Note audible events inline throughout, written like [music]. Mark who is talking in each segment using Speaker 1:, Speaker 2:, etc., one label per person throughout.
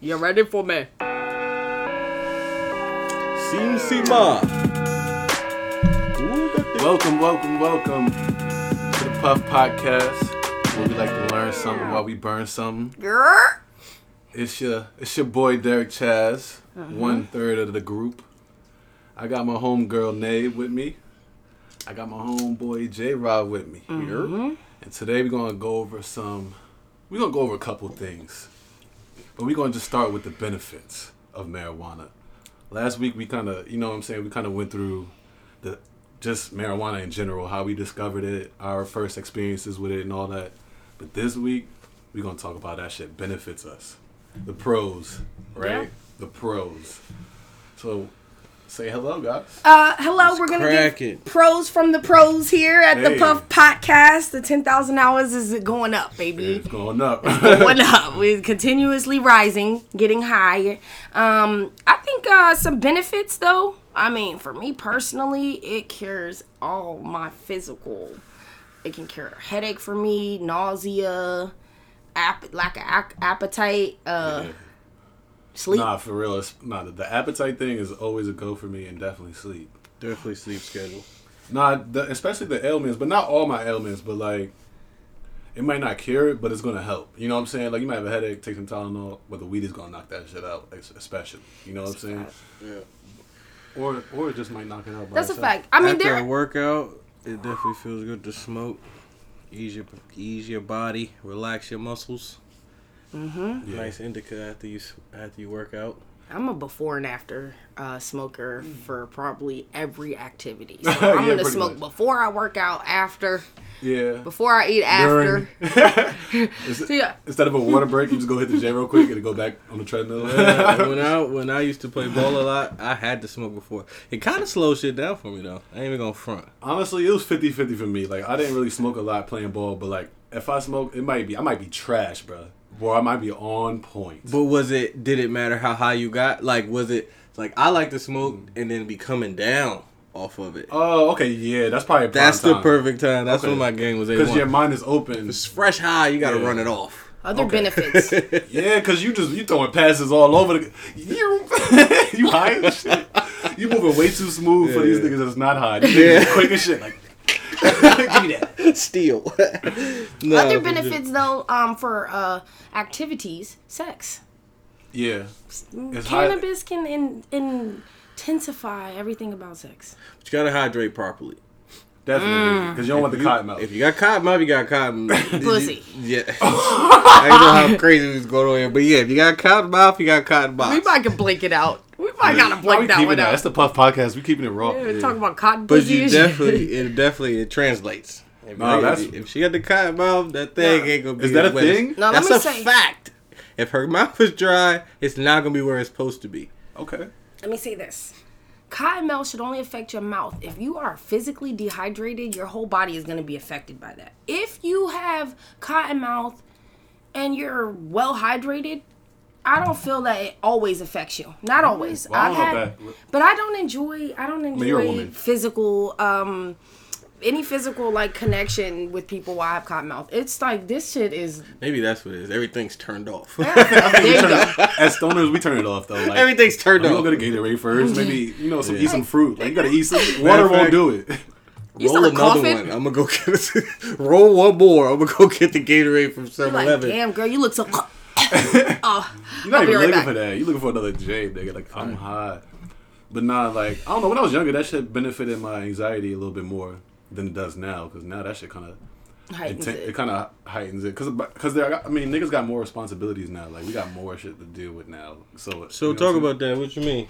Speaker 1: You ready for me?
Speaker 2: Sim Sima.
Speaker 3: Welcome, welcome, welcome to the Puff Podcast, where we like to learn something while we burn something. It's your, it's your boy Derek Chaz, uh-huh. one third of the group. I got my homegirl Nay with me. I got my homeboy J Rod with me. Mm-hmm. And today we're gonna go over some. We're gonna go over a couple things, but we're gonna just start with the benefits of marijuana. Last week we kind of, you know, what I'm saying we kind of went through the just marijuana in general, how we discovered it, our first experiences with it, and all that. But this week we're gonna talk about that shit benefits us, the pros, right?
Speaker 1: Yeah.
Speaker 3: The pros. So say hello, guys.
Speaker 1: Uh, hello,
Speaker 2: It's
Speaker 1: we're gonna get pros from the pros here at the Puff Podcast. The ten thousand hours is it going up, baby.
Speaker 3: It's going up.
Speaker 1: going up. [laughs] We're continuously rising, getting higher. Um, I think uh, some benefits though. I mean, for me personally, it cures all my physical. It can cure headache for me, nausea, ap- lack of ac- appetite, uh, sleep.
Speaker 3: Nah, for real. It's, nah, the, the appetite thing is always a go for me, and definitely sleep.
Speaker 2: Definitely sleep schedule.
Speaker 3: Nah, the, especially the ailments, but not all my ailments, but like. It might not cure it, but it's gonna help. You know what I'm saying? Like you might have a headache, take some Tylenol, but the weed is gonna knock that shit out, especially. You know what I'm saying?
Speaker 2: Yeah.
Speaker 3: Or or it just might knock it out. By
Speaker 1: That's a fact. I mean,
Speaker 2: After
Speaker 1: there.
Speaker 2: a workout, it definitely feels good to smoke. Ease your ease your body, relax your muscles.
Speaker 1: Mm-hmm.
Speaker 3: Yeah.
Speaker 2: Nice indica after you after you work out.
Speaker 1: I'm a before and after uh, smoker for probably every activity. [laughs] So I'm gonna smoke
Speaker 3: much.
Speaker 1: before I work out, after,
Speaker 3: Yeah.
Speaker 1: before I eat, after.
Speaker 3: During- [laughs] [laughs] Is it-
Speaker 1: So yeah,
Speaker 3: Instead of a water break, you just go hit the gym real quick and go back on the treadmill.
Speaker 2: when I when I used to play ball a lot, I had to smoke before. It kind of slowed shit down for me though. I ain't even gonna front.
Speaker 3: Honestly, it was 50-50 for me. Like I didn't really smoke a lot playing ball, but like if I smoke, it might be I might be trash, bro. Or I might be on point.
Speaker 2: But was it? Did it matter how high you got? Like, was it like I like to smoke hmm. and then be coming down off of it?
Speaker 3: Oh, okay, yeah, that's probably a prime
Speaker 2: That's the
Speaker 3: time.
Speaker 2: perfect time. That's
Speaker 3: Okay.
Speaker 2: when my game was
Speaker 3: because your mind is open.
Speaker 2: It's fresh high. You got to
Speaker 3: Yeah.
Speaker 2: run it off.
Speaker 1: other
Speaker 3: Okay.
Speaker 1: benefits. [laughs]
Speaker 3: Yeah, because you just you throwing passes all over the. You [laughs] you high and shit. You moving way too smooth for these
Speaker 2: Yeah.
Speaker 3: niggas that's not high. [laughs] These
Speaker 2: Yeah.
Speaker 3: quick as shit. Like, [laughs] give me that.
Speaker 2: Steal. [laughs] no,
Speaker 1: other benefits though, um, for uh, activities, sex.
Speaker 3: Yeah, It's high-
Speaker 1: Cannabis can in, intensify everything about sex.
Speaker 2: But you gotta hydrate properly.
Speaker 3: definitely. Because you don't want the cotton mouth.
Speaker 2: If you got cotton mouth, you got cotton. [laughs]
Speaker 1: Pussy.
Speaker 2: Yeah. I don't know how crazy we was going on here, but yeah, if you got cotton mouth, you got cotton box.
Speaker 1: We might can blink it out. We might gotta
Speaker 3: Why we
Speaker 1: blink that
Speaker 3: keeping
Speaker 1: one out.
Speaker 3: That's the Puff Podcast. We keeping it raw.
Speaker 1: Yeah, we're talking about cotton
Speaker 2: But you definitely, [laughs] it definitely, it translates. If,
Speaker 3: Nah,
Speaker 2: if-
Speaker 3: that's-
Speaker 2: if she got the cotton mouth, that thing
Speaker 1: Nah.
Speaker 2: ain't gonna be.
Speaker 3: Is that a
Speaker 2: wet as-
Speaker 3: thing?
Speaker 1: Now, let
Speaker 2: That's
Speaker 1: me
Speaker 2: a
Speaker 1: say-
Speaker 2: fact. If her mouth is dry, it's not gonna be where it's supposed to be.
Speaker 3: Okay.
Speaker 1: Let me say this. Cotton mouth should only affect your mouth. If you are physically dehydrated, your whole body is going to be affected by that. If you have cotton mouth and you're well hydrated, I don't feel that it always affects you. Not always.
Speaker 3: Well, I
Speaker 1: I've
Speaker 3: don't know
Speaker 1: had, but I don't enjoy. I don't enjoy physical. um any physical like connection with people while I have cotton mouth. It's like this shit is
Speaker 2: Maybe that's what it is. Everything's turned off. [laughs]
Speaker 1: there you.
Speaker 3: As stoners, we turn it off though. Like,
Speaker 2: Everything's turned off.
Speaker 3: you
Speaker 2: off.
Speaker 3: gonna go to Gatorade first. Maybe you know, some,
Speaker 2: Yeah.
Speaker 3: eat some fruit. Like you gotta eat some. Water
Speaker 2: of
Speaker 3: won't do it.
Speaker 1: You
Speaker 2: Roll another
Speaker 1: coughing?
Speaker 2: one. I'm gonna go get [laughs] roll one more. I'm gonna go get the Gatorade from
Speaker 1: You're
Speaker 2: 7
Speaker 1: like, damn girl, you look so. [laughs] oh,
Speaker 3: You're not
Speaker 1: I'll
Speaker 3: even
Speaker 1: right
Speaker 3: looking
Speaker 1: back.
Speaker 3: for that. You're looking for another J, nigga. Like I'm high, but nah. Like I don't know. When I was younger, that shit benefited my anxiety a little bit more than it does now. Because now that shit kind of
Speaker 1: heightens
Speaker 3: it,
Speaker 1: it.
Speaker 3: it kind of heightens it. Because because there, I mean, niggas got more responsibilities now. Like we got more shit to deal with now. So
Speaker 2: So
Speaker 3: you know
Speaker 2: talk about that. What you mean?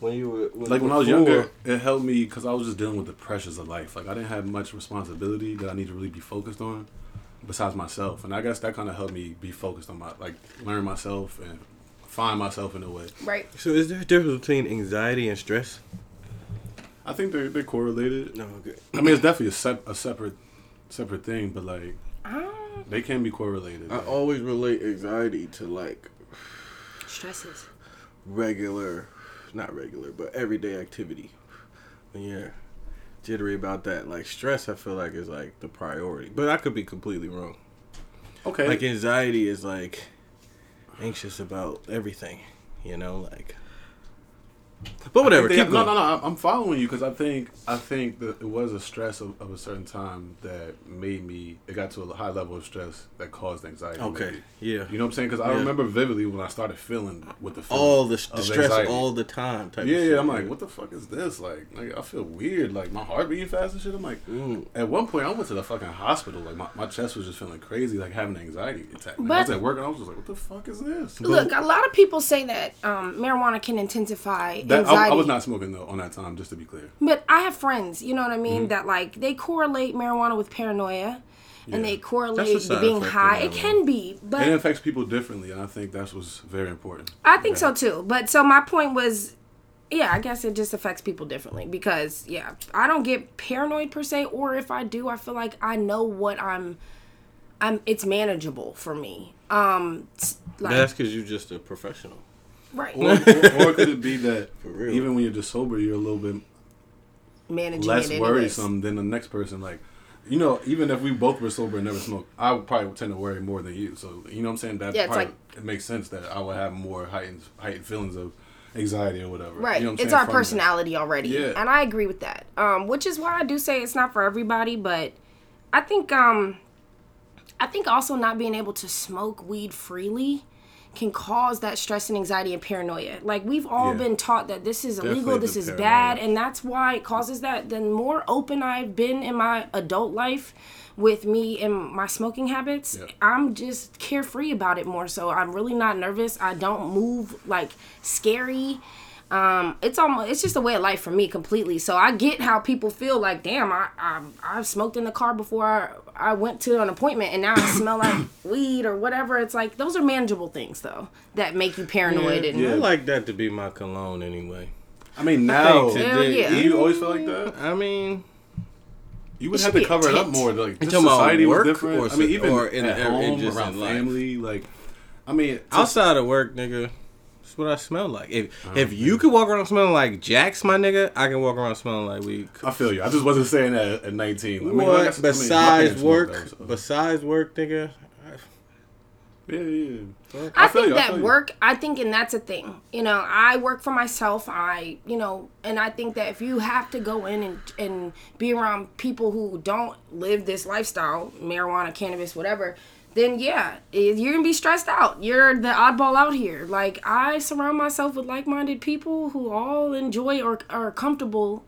Speaker 2: When you were when,
Speaker 3: like when I was
Speaker 2: before-
Speaker 3: younger, it helped me because I was just dealing with the pressures of life. Like I didn't have much responsibility that I need to really be focused on, besides myself. And I guess that kind of helped me be focused on my like learn myself and find myself in a way.
Speaker 1: Right.
Speaker 2: So is there a difference between anxiety and stress?
Speaker 3: I think they're they're correlated.
Speaker 2: No, okay.
Speaker 3: I mean, it's definitely a, sep- a separate separate thing, but like
Speaker 1: Um,
Speaker 3: they can be correlated.
Speaker 2: I always relate anxiety to like
Speaker 1: stresses.
Speaker 2: regular, not regular, but everyday activity. When you're jittery about that, like stress, I feel like is like the priority. But I could be completely wrong.
Speaker 3: okay,
Speaker 2: Like anxiety is like anxious about everything. You know, like. But whatever,
Speaker 3: They-
Speaker 2: keep
Speaker 3: no,
Speaker 2: going.
Speaker 3: no, no. I'm following you because I think I think that it was a stress of, of a certain time that made me. It got to a high level of stress that caused anxiety.
Speaker 2: Okay,
Speaker 3: maybe.
Speaker 2: yeah.
Speaker 3: You know what I'm saying? Because I remember vividly when I started feeling with the
Speaker 2: all the, the stress
Speaker 3: anxiety.
Speaker 2: all the time. Type
Speaker 3: Yeah,
Speaker 2: of
Speaker 3: yeah.
Speaker 2: shit,
Speaker 3: I'm like, what the fuck is this? Like, like, I feel weird. Like my heart beating fast and shit. I'm like,
Speaker 2: Mm.
Speaker 3: at one point I went to the fucking hospital. Like my, my chest was just feeling crazy, like having an anxiety attack. Like, I was
Speaker 1: But-
Speaker 3: at work and I was just like, what the fuck is this?
Speaker 1: Look, a lot of people say that um, marijuana can intensify
Speaker 3: That,
Speaker 1: anxiety.
Speaker 3: I, I was not smoking though on that time, just to be clear.
Speaker 1: But I have friends, you know what I
Speaker 3: Mm-hmm.
Speaker 1: mean, that like they correlate marijuana with paranoia, and they correlate
Speaker 2: That's
Speaker 1: to being high. It can be, but
Speaker 3: it affects people differently, and I think that's what's very important.
Speaker 1: I think
Speaker 3: Yeah.
Speaker 1: so too. But so my point was, yeah, I guess it just affects people differently because yeah, I don't get paranoid per se, or if I do, I feel like I know what I'm. I'm. It's manageable for me. Um, like
Speaker 2: That's because you're just a professional.
Speaker 1: Right,
Speaker 3: Or, or, [laughs] or could it be that
Speaker 2: real.
Speaker 3: even when you're just sober, you're a little bit
Speaker 1: managing
Speaker 3: less worrisome than the next person? Like, you know, even if we both were sober and never smoked, I would probably tend to worry more than you. So, you know what I'm saying? That
Speaker 1: Yeah, it's
Speaker 3: probably,
Speaker 1: like-
Speaker 3: it makes sense that I would have more heightened heightened feelings of anxiety or whatever.
Speaker 1: Right.
Speaker 3: You know what I'm
Speaker 1: it's
Speaker 3: saying?
Speaker 1: our
Speaker 3: From that.
Speaker 1: personality already.
Speaker 3: Yeah.
Speaker 1: And I agree with that. Um, which is why I do say it's not for everybody, but I think um I think also not being able to smoke weed freely can cause that stress and anxiety and paranoia. Like we've all
Speaker 3: Yeah.
Speaker 1: been taught that this is illegal,
Speaker 2: Definitely
Speaker 1: this is bad, and that's why it causes that. The more open I've been in my adult life with me and my smoking habits,
Speaker 3: Yeah.
Speaker 1: I'm just carefree about it more. So I'm really not nervous. I don't move like scary. Um, it's almost it's just a way of life for me completely. So I get how people feel like, damn, I I I've smoked in the car before I, I went to an appointment and now I [coughs] smell like weed or whatever. It's like those are manageable things though that make you paranoid and
Speaker 2: I like that to be my cologne anyway.
Speaker 3: I mean, now,
Speaker 2: think
Speaker 1: Hell
Speaker 2: today-
Speaker 1: yeah.
Speaker 3: you always felt like that?
Speaker 2: I mean,
Speaker 3: You would
Speaker 1: It
Speaker 3: have to cover it up more. Like,
Speaker 2: You
Speaker 3: this
Speaker 2: talking
Speaker 3: society was different.
Speaker 2: or
Speaker 3: I mean, even
Speaker 2: or in-
Speaker 3: at
Speaker 2: or in
Speaker 3: home,
Speaker 2: just
Speaker 3: around
Speaker 2: in life?
Speaker 3: family. Like, I mean,
Speaker 2: outside of work, nigga, that's what I smell like. If if you could walk around smelling like Jax, my nigga, I can walk around smelling like weed.
Speaker 3: I feel you. I just wasn't saying that at 19. I mean,
Speaker 2: what?
Speaker 3: I guess- I mean,
Speaker 2: besides work,
Speaker 3: though, so-
Speaker 2: besides work, nigga.
Speaker 3: Yeah, yeah.
Speaker 1: I,
Speaker 3: feel
Speaker 1: think
Speaker 3: you, I
Speaker 1: that
Speaker 3: you.
Speaker 1: work, I think, and that's a thing. You know, I work for myself. I, you know, and I think that if you have to go in and and be around people who don't live this lifestyle, marijuana, cannabis, whatever, then yeah, you're gonna be stressed out. You're the oddball out here. Like I surround myself with like-minded people who all enjoy or are comfortable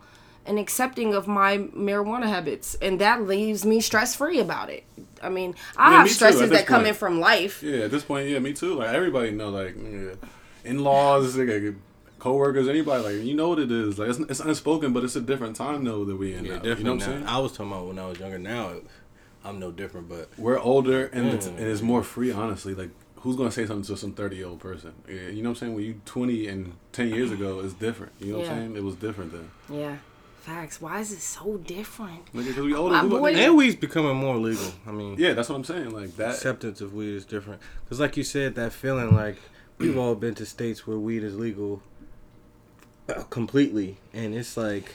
Speaker 1: and accepting of my marijuana habits, and that leaves me stress-free about it. I mean, I
Speaker 3: Yeah,
Speaker 1: have
Speaker 3: me
Speaker 1: stresses
Speaker 3: this
Speaker 1: that come in from life.
Speaker 3: Yeah, at this point, yeah, me too. Like everybody know, like yeah, in-laws, like, co-workers, anybody, like you know what it is. Like it's, it's unspoken, but it's a different time though that we in.
Speaker 2: Yeah,
Speaker 3: now.
Speaker 2: different
Speaker 3: You know what. I'm saying?
Speaker 2: I was talking about when I was younger. Now I'm no different, but
Speaker 3: We're older and it's,
Speaker 2: Mm.
Speaker 3: and it's more free. Honestly, like who's gonna say something to some 30 year old person? Yeah, you know what I'm saying? When you 20 and 10 years ago, it's different. You know what I'm saying? It was different then.
Speaker 1: Yeah. Facts. Why is it so different?
Speaker 3: Like, 'cause we older.
Speaker 1: My
Speaker 3: who-
Speaker 1: boy-
Speaker 2: and weed's becoming more legal. I mean,
Speaker 3: yeah, that's what I'm saying. Like that.
Speaker 2: acceptance of weed is different. Because, like you said, that feeling like we've all been to states where weed is legal uh, completely, and it's like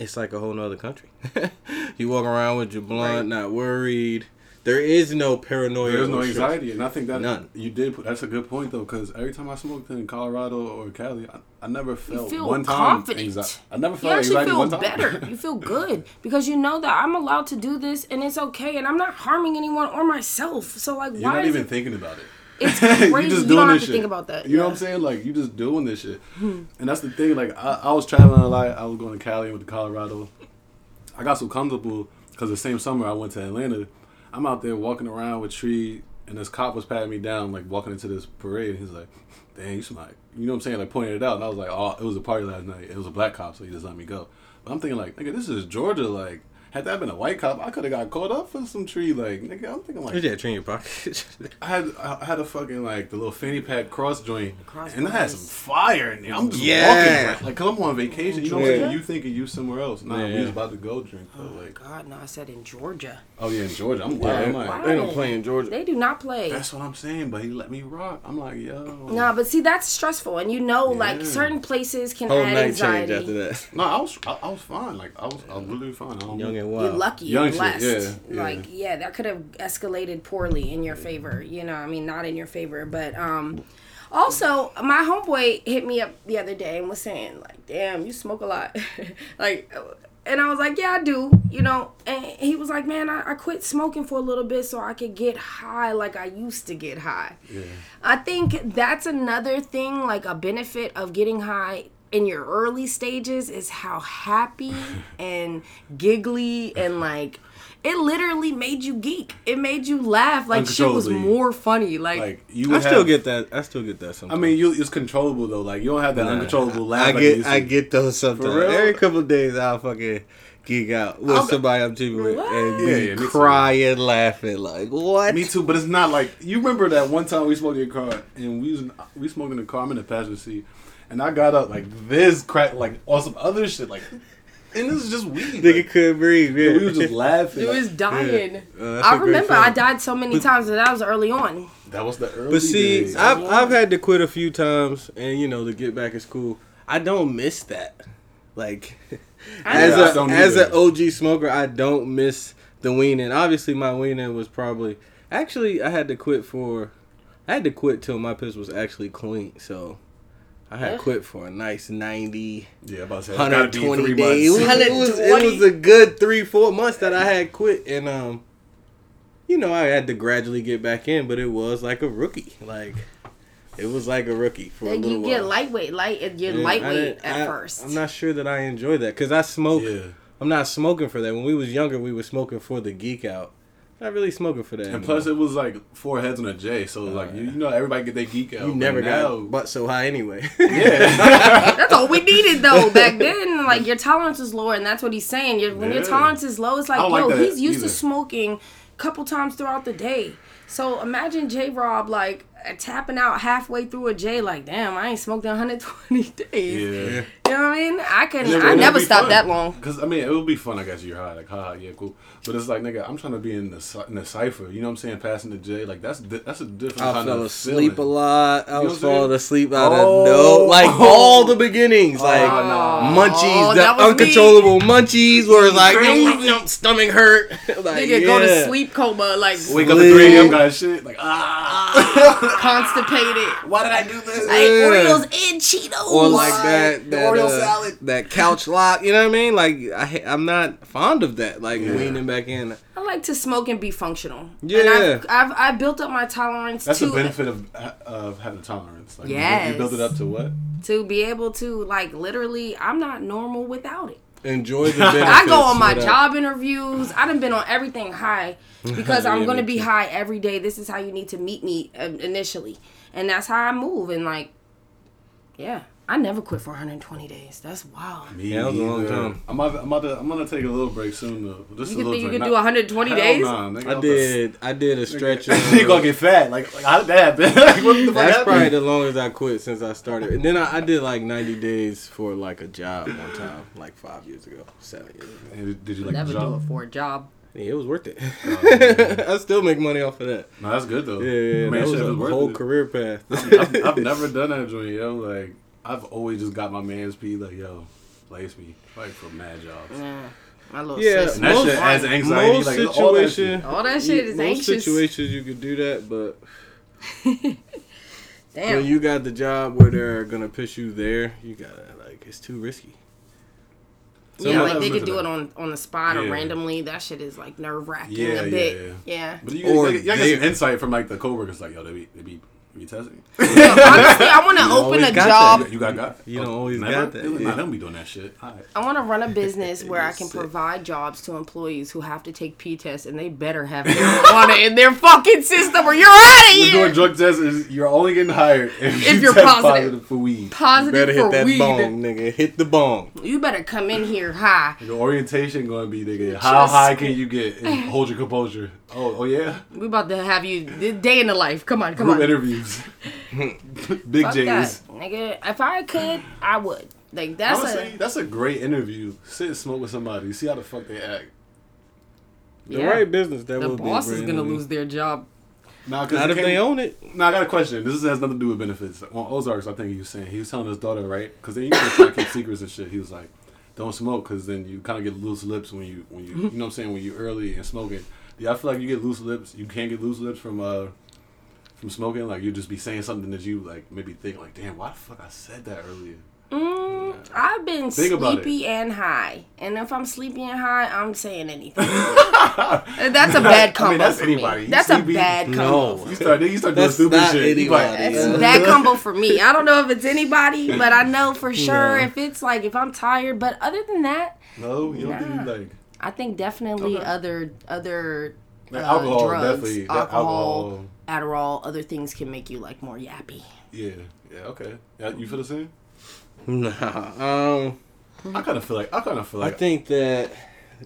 Speaker 2: it's like a whole nother country. [laughs] you walk around with your blunt, not worried. There is no paranoia.
Speaker 3: There's no anxiety, and I think that
Speaker 2: None.
Speaker 3: you did. Put, that's a good point though, because every time I smoked in Colorado or Cali, I, I never felt
Speaker 1: feel
Speaker 3: one time
Speaker 1: confident.
Speaker 3: anxi- I never
Speaker 1: You
Speaker 3: felt
Speaker 1: actually
Speaker 3: anxiety
Speaker 1: feel
Speaker 3: one time.
Speaker 1: better. You feel [laughs] good because you know that I'm allowed to do this and it's okay and I'm not harming anyone or myself. So like,
Speaker 3: You're
Speaker 1: why
Speaker 3: not
Speaker 1: is
Speaker 3: even
Speaker 1: it?
Speaker 3: thinking about it. [laughs]
Speaker 1: It's crazy.
Speaker 3: you
Speaker 1: you,
Speaker 3: just
Speaker 1: don't
Speaker 3: doing
Speaker 1: have
Speaker 3: this
Speaker 1: to
Speaker 3: shit.
Speaker 1: think about that.
Speaker 3: You know what I'm saying? Like you just doing this shit, hmm. and that's the thing. Like I, I was traveling a lot. I was going to Cali, went to Colorado. I got so comfortable because the same summer I went to Atlanta. I'm out there walking around with Tree, and this cop was patting me down, like walking into this parade. And he's like, "Dang, you smell like," you know what I'm saying? Like pointing it out, and I was like, "Oh, it was a party last night. It was a black cop, so he just let me go." But I'm thinking like, nigga, this is Georgia. Like, had that been a white cop, I could have got caught up for some tree. Like, nigga, I'm thinking like,
Speaker 2: What's that tree in your pocket?
Speaker 3: I had I had a fucking like the little fanny pack cross joint,
Speaker 1: Cross
Speaker 3: and I had some fire in there. I'm just
Speaker 2: Yeah.
Speaker 3: walking like, like 'cause I'm on vacation. You know what I'm
Speaker 2: Yeah.
Speaker 3: saying? You thinking you somewhere else? Nah, we was about to go drink. But
Speaker 1: Oh
Speaker 3: like,
Speaker 1: God, no! I said in Georgia.
Speaker 3: oh yeah, in Georgia. I'm,
Speaker 2: Yeah,
Speaker 3: I'm like,
Speaker 2: they don't play in Georgia.
Speaker 1: They do not play.
Speaker 3: that's what I'm saying. But he let me rock. I'm like, yo.
Speaker 1: No, but see, that's stressful, and you know, like certain places can
Speaker 2: Whole
Speaker 1: add
Speaker 2: night
Speaker 1: anxiety.
Speaker 2: changed after that.
Speaker 3: No, I was I, I was fine. Like I was I was literally fine. I don't
Speaker 2: Young and
Speaker 1: You're lucky,
Speaker 3: Young
Speaker 1: you're
Speaker 3: shit,
Speaker 1: blessed.
Speaker 3: yeah, yeah.
Speaker 1: Like, yeah, that could have escalated poorly in your favor. You know, I mean, not in your favor, but um. Also, my homeboy hit me up the other day and was saying, like, "Damn, you smoke a lot," [laughs] like, and I was like, "Yeah, I do," you know. And he was like, "Man, I, I quit smoking for a little bit so I could get high like I used to get high."
Speaker 3: Yeah.
Speaker 1: I think that's another thing, like a benefit of getting high in your early stages is how happy [laughs] and giggly and like it literally made you geek. It made you laugh like shit was more funny. Like,
Speaker 3: Like you
Speaker 2: I
Speaker 3: would
Speaker 2: still get that. I still get that
Speaker 3: I mean, you it's controllable though. Like you don't have that
Speaker 2: Nah,
Speaker 3: uncontrollable laugh.
Speaker 2: I
Speaker 3: like you
Speaker 2: get I get those sometimes.
Speaker 3: real?
Speaker 2: Every couple of days, I'll fucking geek out with
Speaker 3: I'll-
Speaker 2: somebody I'm cheating with and be
Speaker 3: yeah, me too.
Speaker 2: crying, laughing like what?
Speaker 3: Me too, but it's not like you remember that one time we smoked in your car and we was in, we smoked in the car. I'm in the passenger seat, and I got up like this crack like on some other shit like, and this is just weed.
Speaker 2: Nigga
Speaker 3: Like,
Speaker 2: couldn't breathe. Yeah.
Speaker 3: and we was just laughing.
Speaker 1: it was dying.
Speaker 2: Uh, that's
Speaker 1: I
Speaker 2: a great
Speaker 1: remember. I died so many times that that was early on.
Speaker 3: that was the early.
Speaker 2: But see,
Speaker 3: days.
Speaker 2: I've I've had to quit a few times, and you know to get back in school. I don't miss that. Like
Speaker 1: I [laughs]
Speaker 2: as
Speaker 3: know. I
Speaker 2: a as an OG smoker, I don't miss the weaning. Obviously, my weaning was probably actually I had to quit for I had to quit till my piss was actually clean. So I had
Speaker 1: Yeah.
Speaker 2: quit for a nice ninety.
Speaker 3: yeah, about to say, it's gotta be
Speaker 2: 120 days. It was, it, was, it was a good three, four months that I had quit, and um, you know, I had to gradually get back in, but it was like a rookie. Like it was like a rookie for a
Speaker 1: Then
Speaker 2: little
Speaker 1: you get
Speaker 2: while.
Speaker 1: light light. You're
Speaker 2: Yeah,
Speaker 1: lightweight
Speaker 2: didn't-
Speaker 1: at
Speaker 2: I-
Speaker 1: first.
Speaker 2: I'm not sure that I enjoy that because I smoke.
Speaker 3: Yeah.
Speaker 2: I'm not smoking for that. When we was younger, we were smoking for the geek out. Not really smoking for that.
Speaker 3: And
Speaker 2: anymore.
Speaker 3: plus, it was like four heads and a J, so like you, you know everybody get their geek out.
Speaker 2: you never
Speaker 3: but now,
Speaker 2: got butt so high anyway. [laughs]
Speaker 3: Yeah, [laughs]
Speaker 1: That's all we needed though back then. Like your tolerance is lower, and that's what he's saying. Your, when your tolerance is low, it's like yo,
Speaker 3: like
Speaker 1: he's used to smoking a couple times throughout the day. So imagine J Rob like tapping out halfway through a J, like damn, I ain't smoked in 120 [laughs] days.
Speaker 3: yeah.
Speaker 1: You know what I mean? I can.
Speaker 3: Yeah,
Speaker 1: I never
Speaker 3: be
Speaker 1: stopped
Speaker 3: fun.
Speaker 1: that long.
Speaker 3: Cause I mean, it would be fun. I guess you're high, like, haha, yeah, cool. But it's like, nigga, I'm trying to be in the in the cipher. You know what I'm saying? Passing the J, like that's that's a different
Speaker 2: I
Speaker 3: kind
Speaker 2: fell
Speaker 3: of
Speaker 2: asleep a lot. I
Speaker 3: know
Speaker 2: was
Speaker 3: what I'm saying?
Speaker 2: falling asleep out
Speaker 3: Oh.
Speaker 2: of no, like [laughs] all the beginnings, like
Speaker 3: nah.
Speaker 2: munchies,
Speaker 1: Oh,
Speaker 2: the
Speaker 1: that was me.
Speaker 2: uncontrollable munchies, where it's like
Speaker 1: Crazy.
Speaker 2: yum, yum, stomach hurt. [laughs] like,
Speaker 1: Nigga go to sleep coma, like
Speaker 3: Wake up at 3 a.m. guys, shit, like ah.
Speaker 1: constipated.
Speaker 3: Why did I do this?
Speaker 1: I ate
Speaker 2: Yeah.
Speaker 1: Oreos and Cheetos.
Speaker 2: Or like that, that
Speaker 3: Oreo
Speaker 2: uh,
Speaker 3: salad.
Speaker 2: that couch lock. You know what I mean? Like I, I'm not fond of that. Like
Speaker 3: Yeah.
Speaker 2: leaning back in.
Speaker 1: I like to smoke and be functional. And
Speaker 2: Yeah.
Speaker 1: I've, I've I built up my tolerance
Speaker 3: That's
Speaker 1: to
Speaker 3: the benefit of of having tolerance. Like, you build-
Speaker 1: Yes.
Speaker 3: you build it up to what?
Speaker 1: to be able to like literally I'm not normal without it.
Speaker 2: Enjoy the [laughs] benefits.
Speaker 1: I go on my job interviews. I done been on everything high [laughs] because I'm going to be high every day. This is how you need to meet me um, initially. And that's how I move and like yeah, I never quit for 120 days. That's wild.
Speaker 3: Me
Speaker 2: Yeah, that was a long time.
Speaker 3: I'm about, to, I'm, about to, I'm gonna take a little break soon though. Just
Speaker 1: You
Speaker 3: a little
Speaker 1: think you
Speaker 3: drink.
Speaker 1: could do 120
Speaker 3: Hell
Speaker 1: days?
Speaker 3: Nah, nigga,
Speaker 2: I
Speaker 3: I'm
Speaker 2: did. I did a [laughs] stretch. [laughs]
Speaker 3: You
Speaker 2: of-
Speaker 3: gonna get fat? Like, like how did that happen? [laughs] like, what the fuck
Speaker 2: That's
Speaker 3: happened?
Speaker 2: probably the longest I quit since I started. And then I, I did like 90 days for like a job one time, like five years ago, seven years ago.
Speaker 3: And Did you like
Speaker 1: Never
Speaker 3: the
Speaker 1: do
Speaker 3: job?
Speaker 1: it for a job.
Speaker 2: Yeah, it was worth it.
Speaker 3: Oh, man.
Speaker 2: I still make money off of that.
Speaker 3: No, that's good though.
Speaker 2: Yeah, yeah, yeah.
Speaker 3: Man,
Speaker 2: that was
Speaker 3: shit,
Speaker 2: a
Speaker 3: it worth
Speaker 2: whole
Speaker 3: it.
Speaker 2: career path.
Speaker 3: I've, I've never done that joint, yo. Like, I've always just got my man's P, like, yo, place me, like, for mad jobs.
Speaker 1: Yeah. My little
Speaker 2: Yeah,
Speaker 1: sis.
Speaker 3: And that
Speaker 2: Most-
Speaker 3: shit adds anxiety,
Speaker 2: most
Speaker 3: like, all that
Speaker 2: situation,
Speaker 3: shit.
Speaker 1: All that shit is
Speaker 2: most
Speaker 1: anxious.
Speaker 2: situations you could do that, but [laughs]
Speaker 1: Damn.
Speaker 2: when you got the job where they're gonna push you there, you gotta like it's too risky.
Speaker 1: yeah, like they could do
Speaker 3: is
Speaker 1: it on on the spot or randomly. That shit is like nerve wracking
Speaker 3: Yeah,
Speaker 1: a bit.
Speaker 3: yeah.
Speaker 1: Yeah.
Speaker 3: But you,
Speaker 2: Or
Speaker 3: you, you, get
Speaker 2: they-
Speaker 3: some insight from, like, the coworkers, like, yo, they be, they be, they be testing.
Speaker 1: Yo, honestly, I want to open a
Speaker 2: got
Speaker 1: job.
Speaker 3: You got got?
Speaker 2: You don't oh, always
Speaker 3: never?
Speaker 2: got that,
Speaker 3: Nah,
Speaker 2: yeah.
Speaker 3: they don't be doing that shit. All right.
Speaker 1: I want to run a [laughs] business where I can
Speaker 2: Sick.
Speaker 1: provide jobs to employees who have to take P tests, and they better have marijuana [laughs] in their fucking system, or you're out of
Speaker 3: We're doing drug tests. Is you're only getting hired if,
Speaker 1: If
Speaker 3: you
Speaker 1: you're
Speaker 3: test
Speaker 1: positive.
Speaker 3: for weed.
Speaker 1: Positive
Speaker 2: Better
Speaker 1: for
Speaker 2: hit that
Speaker 1: weed.
Speaker 2: bong, nigga. Hit the bong.
Speaker 1: You better come in here high.
Speaker 3: The orientation going to be, nigga, how
Speaker 1: Just-
Speaker 3: high can you get and hold your composure? Oh, oh yeah.
Speaker 1: We about to have you day in the life. Come on, come
Speaker 3: Group
Speaker 1: on.
Speaker 3: Interviews. [laughs] Big
Speaker 1: Fuck
Speaker 3: J's.
Speaker 1: that, nigga. If I could, I would. Like that's
Speaker 3: Honestly,
Speaker 1: a
Speaker 3: that's a great interview. Sit and smoke with somebody. See how the fuck they act.
Speaker 2: The
Speaker 1: Yeah.
Speaker 2: right business that
Speaker 1: the
Speaker 2: will
Speaker 1: boss
Speaker 2: be
Speaker 1: is gonna
Speaker 2: interview.
Speaker 1: lose their job.
Speaker 3: Nah, cause
Speaker 2: Not if they own it.
Speaker 3: Nah, I got a question. This has nothing to do with benefits. On Ozarks, I think he was saying he was telling his daughter, right? Because they usually try to keep secrets and shit. He was like, don't smoke because then you kind of get loose lips when you when you you know what I'm saying when you early and smoking. Yeah, I feel like you get loose lips. You can't get loose lips from uh from smoking. Like you just be saying something that you like maybe think like, damn, why the fuck I said that earlier.
Speaker 1: Mm, I've been
Speaker 3: Think about it.
Speaker 1: sleepy and high, and if I'm sleepy and high, I'm saying anything. [laughs] that's a bad combo
Speaker 3: I mean, that's
Speaker 1: for
Speaker 3: anybody.
Speaker 1: me. That's
Speaker 3: sleepy?
Speaker 1: a bad
Speaker 2: No.
Speaker 1: combo.
Speaker 3: You start you start doing
Speaker 2: That's
Speaker 3: stupid
Speaker 2: not
Speaker 3: shit. You
Speaker 2: anybody.
Speaker 1: That's a bad combo for me. I don't know if it's anybody, [laughs] but I know for sure
Speaker 2: No.
Speaker 1: if it's like if I'm tired. But other than that,
Speaker 3: no, you don't
Speaker 1: Nah.
Speaker 3: do like
Speaker 1: I think definitely
Speaker 3: Okay.
Speaker 1: other other
Speaker 3: Like
Speaker 1: uh,
Speaker 3: alcohol,
Speaker 1: drugs,
Speaker 3: definitely.
Speaker 1: Alcohol,
Speaker 3: alcohol.
Speaker 1: Adderall, other things can make you like more yappy.
Speaker 3: yeah, yeah, okay. Yeah, you feel the same?
Speaker 2: Nah. Um.
Speaker 3: I kind of feel like I kind of feel like I
Speaker 2: think that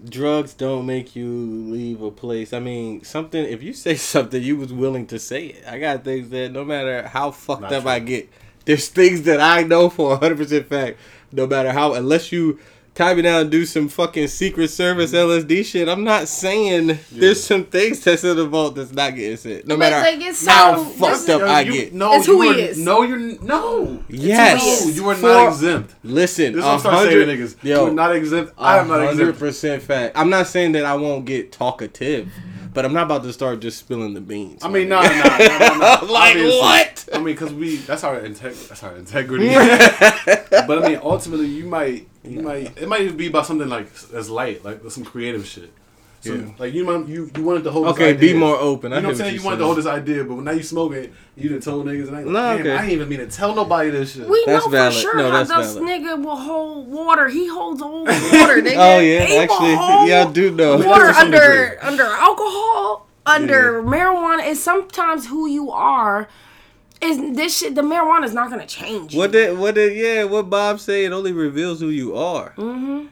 Speaker 2: drugs don't make you leave a place. I mean, something. If you say [laughs] something, you was willing to say it. I got things that no matter how fucked
Speaker 3: Not
Speaker 2: up
Speaker 3: true.
Speaker 2: I get, there's things that I know for 100 percent fact. No matter how, unless you tie me down and do some fucking Secret Service
Speaker 3: Mm-hmm.
Speaker 2: LSD shit, I'm not saying there's some things that's in the vault that's not getting said. No
Speaker 1: But,
Speaker 2: matter
Speaker 1: like, it's
Speaker 2: how
Speaker 1: so-
Speaker 2: fucked
Speaker 1: this-
Speaker 2: up
Speaker 3: Yo,
Speaker 2: I
Speaker 3: you-
Speaker 2: get.
Speaker 3: No,
Speaker 1: It's
Speaker 3: you
Speaker 1: who he
Speaker 3: are,
Speaker 1: is.
Speaker 3: No, you're no.
Speaker 2: Yes.
Speaker 3: No, you are
Speaker 2: For-
Speaker 3: not exempt.
Speaker 2: Listen,
Speaker 3: This is what I'm starting saying,
Speaker 2: 100
Speaker 3: niggas.
Speaker 2: Yo,
Speaker 3: you are not exempt. I am not
Speaker 2: hundred
Speaker 3: exempt.
Speaker 2: percent fact. I'm not saying that I won't get talkative, but I'm not about to start just spilling the beans.
Speaker 3: I mean, no, no, no.
Speaker 2: Like [laughs] what?
Speaker 3: I mean, because we that's our integ- that's our integrity. [laughs] but I mean, ultimately, you might you might it might even be about something like as light, like some creative shit. So,
Speaker 2: Yeah.
Speaker 3: like you might you you wanted to hold. This idea.
Speaker 2: Okay,
Speaker 3: this
Speaker 2: be more open. I
Speaker 3: You know what I'm
Speaker 2: hear
Speaker 3: saying?
Speaker 2: what
Speaker 3: You
Speaker 2: you're
Speaker 3: wanted to hold this idea, but now you smoking, you done told niggas, and I,
Speaker 2: No,
Speaker 3: damn,
Speaker 2: okay.
Speaker 3: I ain't even mean to tell nobody this shit.
Speaker 1: We
Speaker 2: That's
Speaker 1: know
Speaker 2: valid.
Speaker 1: for sure
Speaker 2: No,
Speaker 1: how this
Speaker 2: valid.
Speaker 1: nigga will hold water. He holds old [laughs] water, nigga.
Speaker 2: Oh yeah,
Speaker 1: He
Speaker 2: actually, [laughs] yeah, I do know.
Speaker 3: Water-
Speaker 1: Water
Speaker 3: To some
Speaker 1: under under alcohol, under marijuana is sometimes who you are. Is this shit? The marijuana is not gonna change. You.
Speaker 2: What did what did yeah? What Bob say? It only reveals who you are. Mm-hmm.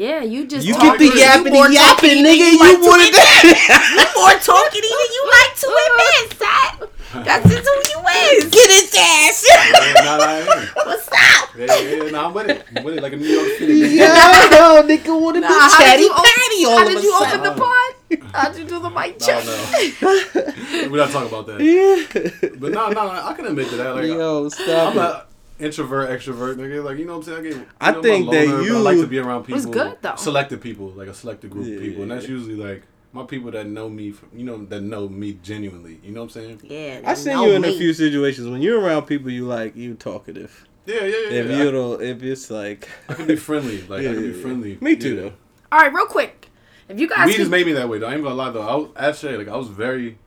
Speaker 1: Yeah, you just
Speaker 2: You
Speaker 1: talk-
Speaker 2: get the
Speaker 3: agree.
Speaker 2: yappity yapping, nigga.
Speaker 1: than
Speaker 2: You
Speaker 1: like to
Speaker 2: wanted that. [laughs]
Speaker 1: You more talkative than you uh-huh. like to admit, uh-huh. son. That's just who you is. Get his ass. [laughs]
Speaker 3: Yeah, nah, I.
Speaker 1: What's [laughs] up?
Speaker 3: Yeah, yeah, yeah, nah, I'm with it. I'm with it like a New York City. nigga.
Speaker 2: Yo, nigga wanna
Speaker 1: Nah, how did
Speaker 2: chatty
Speaker 1: you open-
Speaker 2: patty all
Speaker 1: How did you
Speaker 2: sudden.
Speaker 1: open the pod? How'd you do the mic check?
Speaker 3: no. We're not talking about that.
Speaker 2: Yeah.
Speaker 3: But no, no, I can admit to that. Like,
Speaker 2: Yo, stop
Speaker 3: I'm
Speaker 2: it.
Speaker 3: a introvert, extrovert nigga. Like, you know what I'm saying? I, get,
Speaker 2: I
Speaker 3: know,
Speaker 2: think
Speaker 3: a
Speaker 2: that you-
Speaker 3: I like to be around people.
Speaker 1: It's good, though.
Speaker 3: Selected people, like a selected group
Speaker 2: Yeah,
Speaker 3: of people, and that's
Speaker 2: yeah.
Speaker 3: usually like my people that know me. From, you know, that know me genuinely. You know what I'm saying?
Speaker 1: Yeah,
Speaker 2: I seen you in a few situations when you're around people you like, you talkative.
Speaker 3: Yeah, yeah, yeah.
Speaker 2: If you don't, if it's like,
Speaker 3: I, I can be friendly. Like, I
Speaker 2: Yeah,
Speaker 3: can be
Speaker 2: yeah, yeah.
Speaker 3: friendly.
Speaker 2: Me too,
Speaker 3: Yeah.
Speaker 2: though.
Speaker 1: All right, real quick. If you guys we
Speaker 3: just made me that way, though. I ain't gonna lie, though. I was actually like I was very,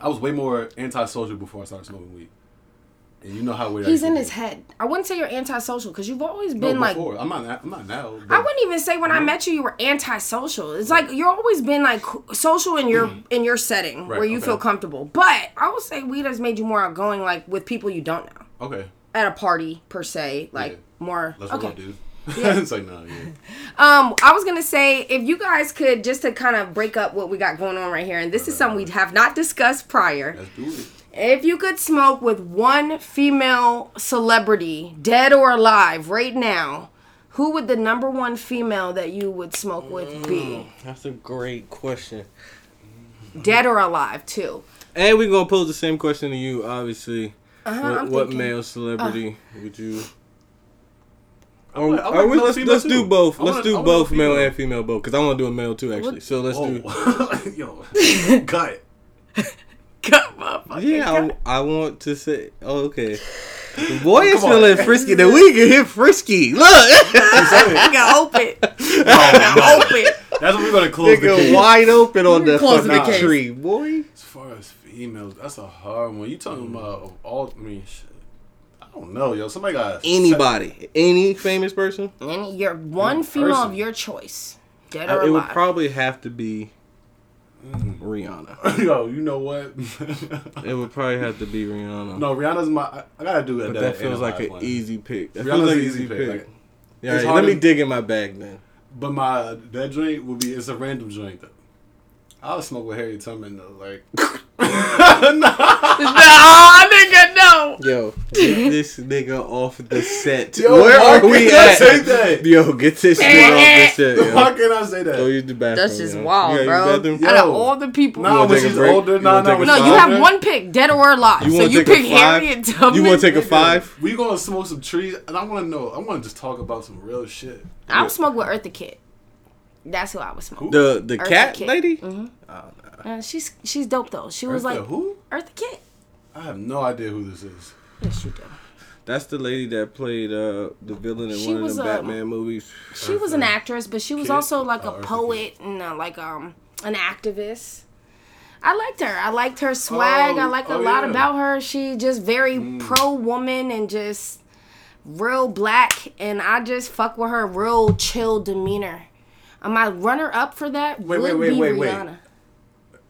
Speaker 3: I was way more antisocial before I started smoking weed. And you know how weird I
Speaker 1: he's in his head. I wouldn't say you're antisocial because you've always
Speaker 3: No,
Speaker 1: been like.
Speaker 3: before. I'm not. I'm not now.
Speaker 1: I wouldn't even say when I
Speaker 3: Mhm.
Speaker 1: met you you were antisocial. It's like you're always been like social in your in your setting
Speaker 3: Mm. Right,
Speaker 1: where you
Speaker 3: okay.
Speaker 1: feel comfortable. But I would say weed has made you more outgoing, like with people you don't know
Speaker 3: Okay.
Speaker 1: at a party per se, like
Speaker 3: Yeah.
Speaker 1: more.
Speaker 3: Let's
Speaker 1: okay.
Speaker 3: roll, dude. it's like no, yeah. [laughs]
Speaker 1: Um, I was gonna say if you guys could just to kind of break up what we got going on right here, and this is something we have not discussed prior.
Speaker 3: Let's do it.
Speaker 1: If you could smoke with one female celebrity, dead or alive, right now, who would the number one female that you would smoke with be?
Speaker 2: that's a great question.
Speaker 1: Dead or alive, too.
Speaker 2: And we're gonna pose the same question to you, obviously.
Speaker 1: Uh-huh,
Speaker 2: what what male celebrity would you?
Speaker 3: I
Speaker 2: Or,
Speaker 3: like- I
Speaker 2: or
Speaker 3: like
Speaker 2: we, let's let's do both.
Speaker 3: I
Speaker 2: Let's
Speaker 3: wanna-
Speaker 2: do
Speaker 3: I wanna
Speaker 2: both male and female both because I want to do a male too actually. So let's do.
Speaker 3: Oh, [laughs] yo, [laughs] cut.
Speaker 1: Cut, motherfucker.
Speaker 2: Yeah, I, I want to say. Oh, okay. The oh, boy is
Speaker 3: Come on.
Speaker 2: feeling frisky. The we can hit frisky. Look,
Speaker 1: I [laughs] got open.
Speaker 3: No,
Speaker 1: open.
Speaker 3: That's what we're gonna close the
Speaker 2: nigga
Speaker 3: case.
Speaker 2: wide open on the
Speaker 1: Closing the
Speaker 2: fucking
Speaker 1: case.
Speaker 2: tree, boy.
Speaker 3: As far as females, that's a hard one. You talking mm. about all? I mean, shit. I don't know, yo. Somebody got
Speaker 2: Anybody, any famous person,
Speaker 1: Any, your one
Speaker 3: One
Speaker 1: female
Speaker 3: person.
Speaker 1: of your choice, dead or
Speaker 2: it would probably have to be Mm-hmm. Rihanna. [laughs]
Speaker 3: yo, you know what? [laughs]
Speaker 2: It would probably have to be Rihanna.
Speaker 3: no, Rihanna's my. I, I gotta do it.
Speaker 2: but that feels like an easy pick. That
Speaker 3: Rihanna's
Speaker 2: feels like
Speaker 3: an
Speaker 2: an
Speaker 3: easy
Speaker 2: easy
Speaker 3: pick,
Speaker 2: pick.
Speaker 3: like,
Speaker 2: yeah,
Speaker 3: it's
Speaker 2: all right,
Speaker 3: hard
Speaker 2: let me
Speaker 3: to-
Speaker 2: dig in my bag then.
Speaker 3: But my that drink will be it's a random drink. Though. I'll smoke with Harriet Tubman though. Like, [laughs]
Speaker 1: Nah, nigga, no.
Speaker 2: Yo, this this nigga off the set.
Speaker 3: Yo,
Speaker 2: Where are we at?
Speaker 3: say that?
Speaker 2: Yo, get this nigga off the set.
Speaker 3: Why
Speaker 2: Yo.
Speaker 3: can I say that?
Speaker 2: Go use the bathroom.
Speaker 1: That's just
Speaker 2: yo.
Speaker 1: wild,
Speaker 2: You
Speaker 1: bro.
Speaker 2: bathroom?
Speaker 3: Yo.
Speaker 1: Out of all the people.
Speaker 3: Nah,
Speaker 2: wanna
Speaker 3: when
Speaker 2: take a
Speaker 3: she's older,
Speaker 2: You
Speaker 3: nah, nah.
Speaker 2: take
Speaker 3: when
Speaker 2: a
Speaker 1: no, you have one pick, dead or alive.
Speaker 2: You
Speaker 1: so you pick? Harriet Tubman.
Speaker 2: You want to take a five?
Speaker 3: We gonna smoke some trees, and I want to know. I want to just talk about some real shit.
Speaker 1: I would smoke with Eartha Kitt. That's who I would smoke.
Speaker 2: The the
Speaker 1: Eartha
Speaker 2: cat
Speaker 1: Kitt.
Speaker 2: lady?
Speaker 1: Uh, she's she's dope though. She was
Speaker 3: Eartha
Speaker 1: like
Speaker 3: who?
Speaker 1: Eartha Kitt.
Speaker 3: I have no idea who this is.
Speaker 1: Yes, you do.
Speaker 2: That's the lady that played uh, the villain in
Speaker 1: She
Speaker 2: one of the Batman movies.
Speaker 1: She was an actress, but she was
Speaker 3: Kitt?
Speaker 1: also like a poet and uh, like um an activist. I liked her. I liked her swag.
Speaker 3: Oh,
Speaker 1: I like a
Speaker 3: oh,
Speaker 1: lot
Speaker 3: yeah. Mm.
Speaker 1: about her. She just very pro woman and just real black. And I just fuck with her real chill demeanor. Uh, my runner up for that
Speaker 3: Wait,
Speaker 1: would
Speaker 3: wait, wait,
Speaker 1: be
Speaker 3: wait, wait.
Speaker 1: Rihanna.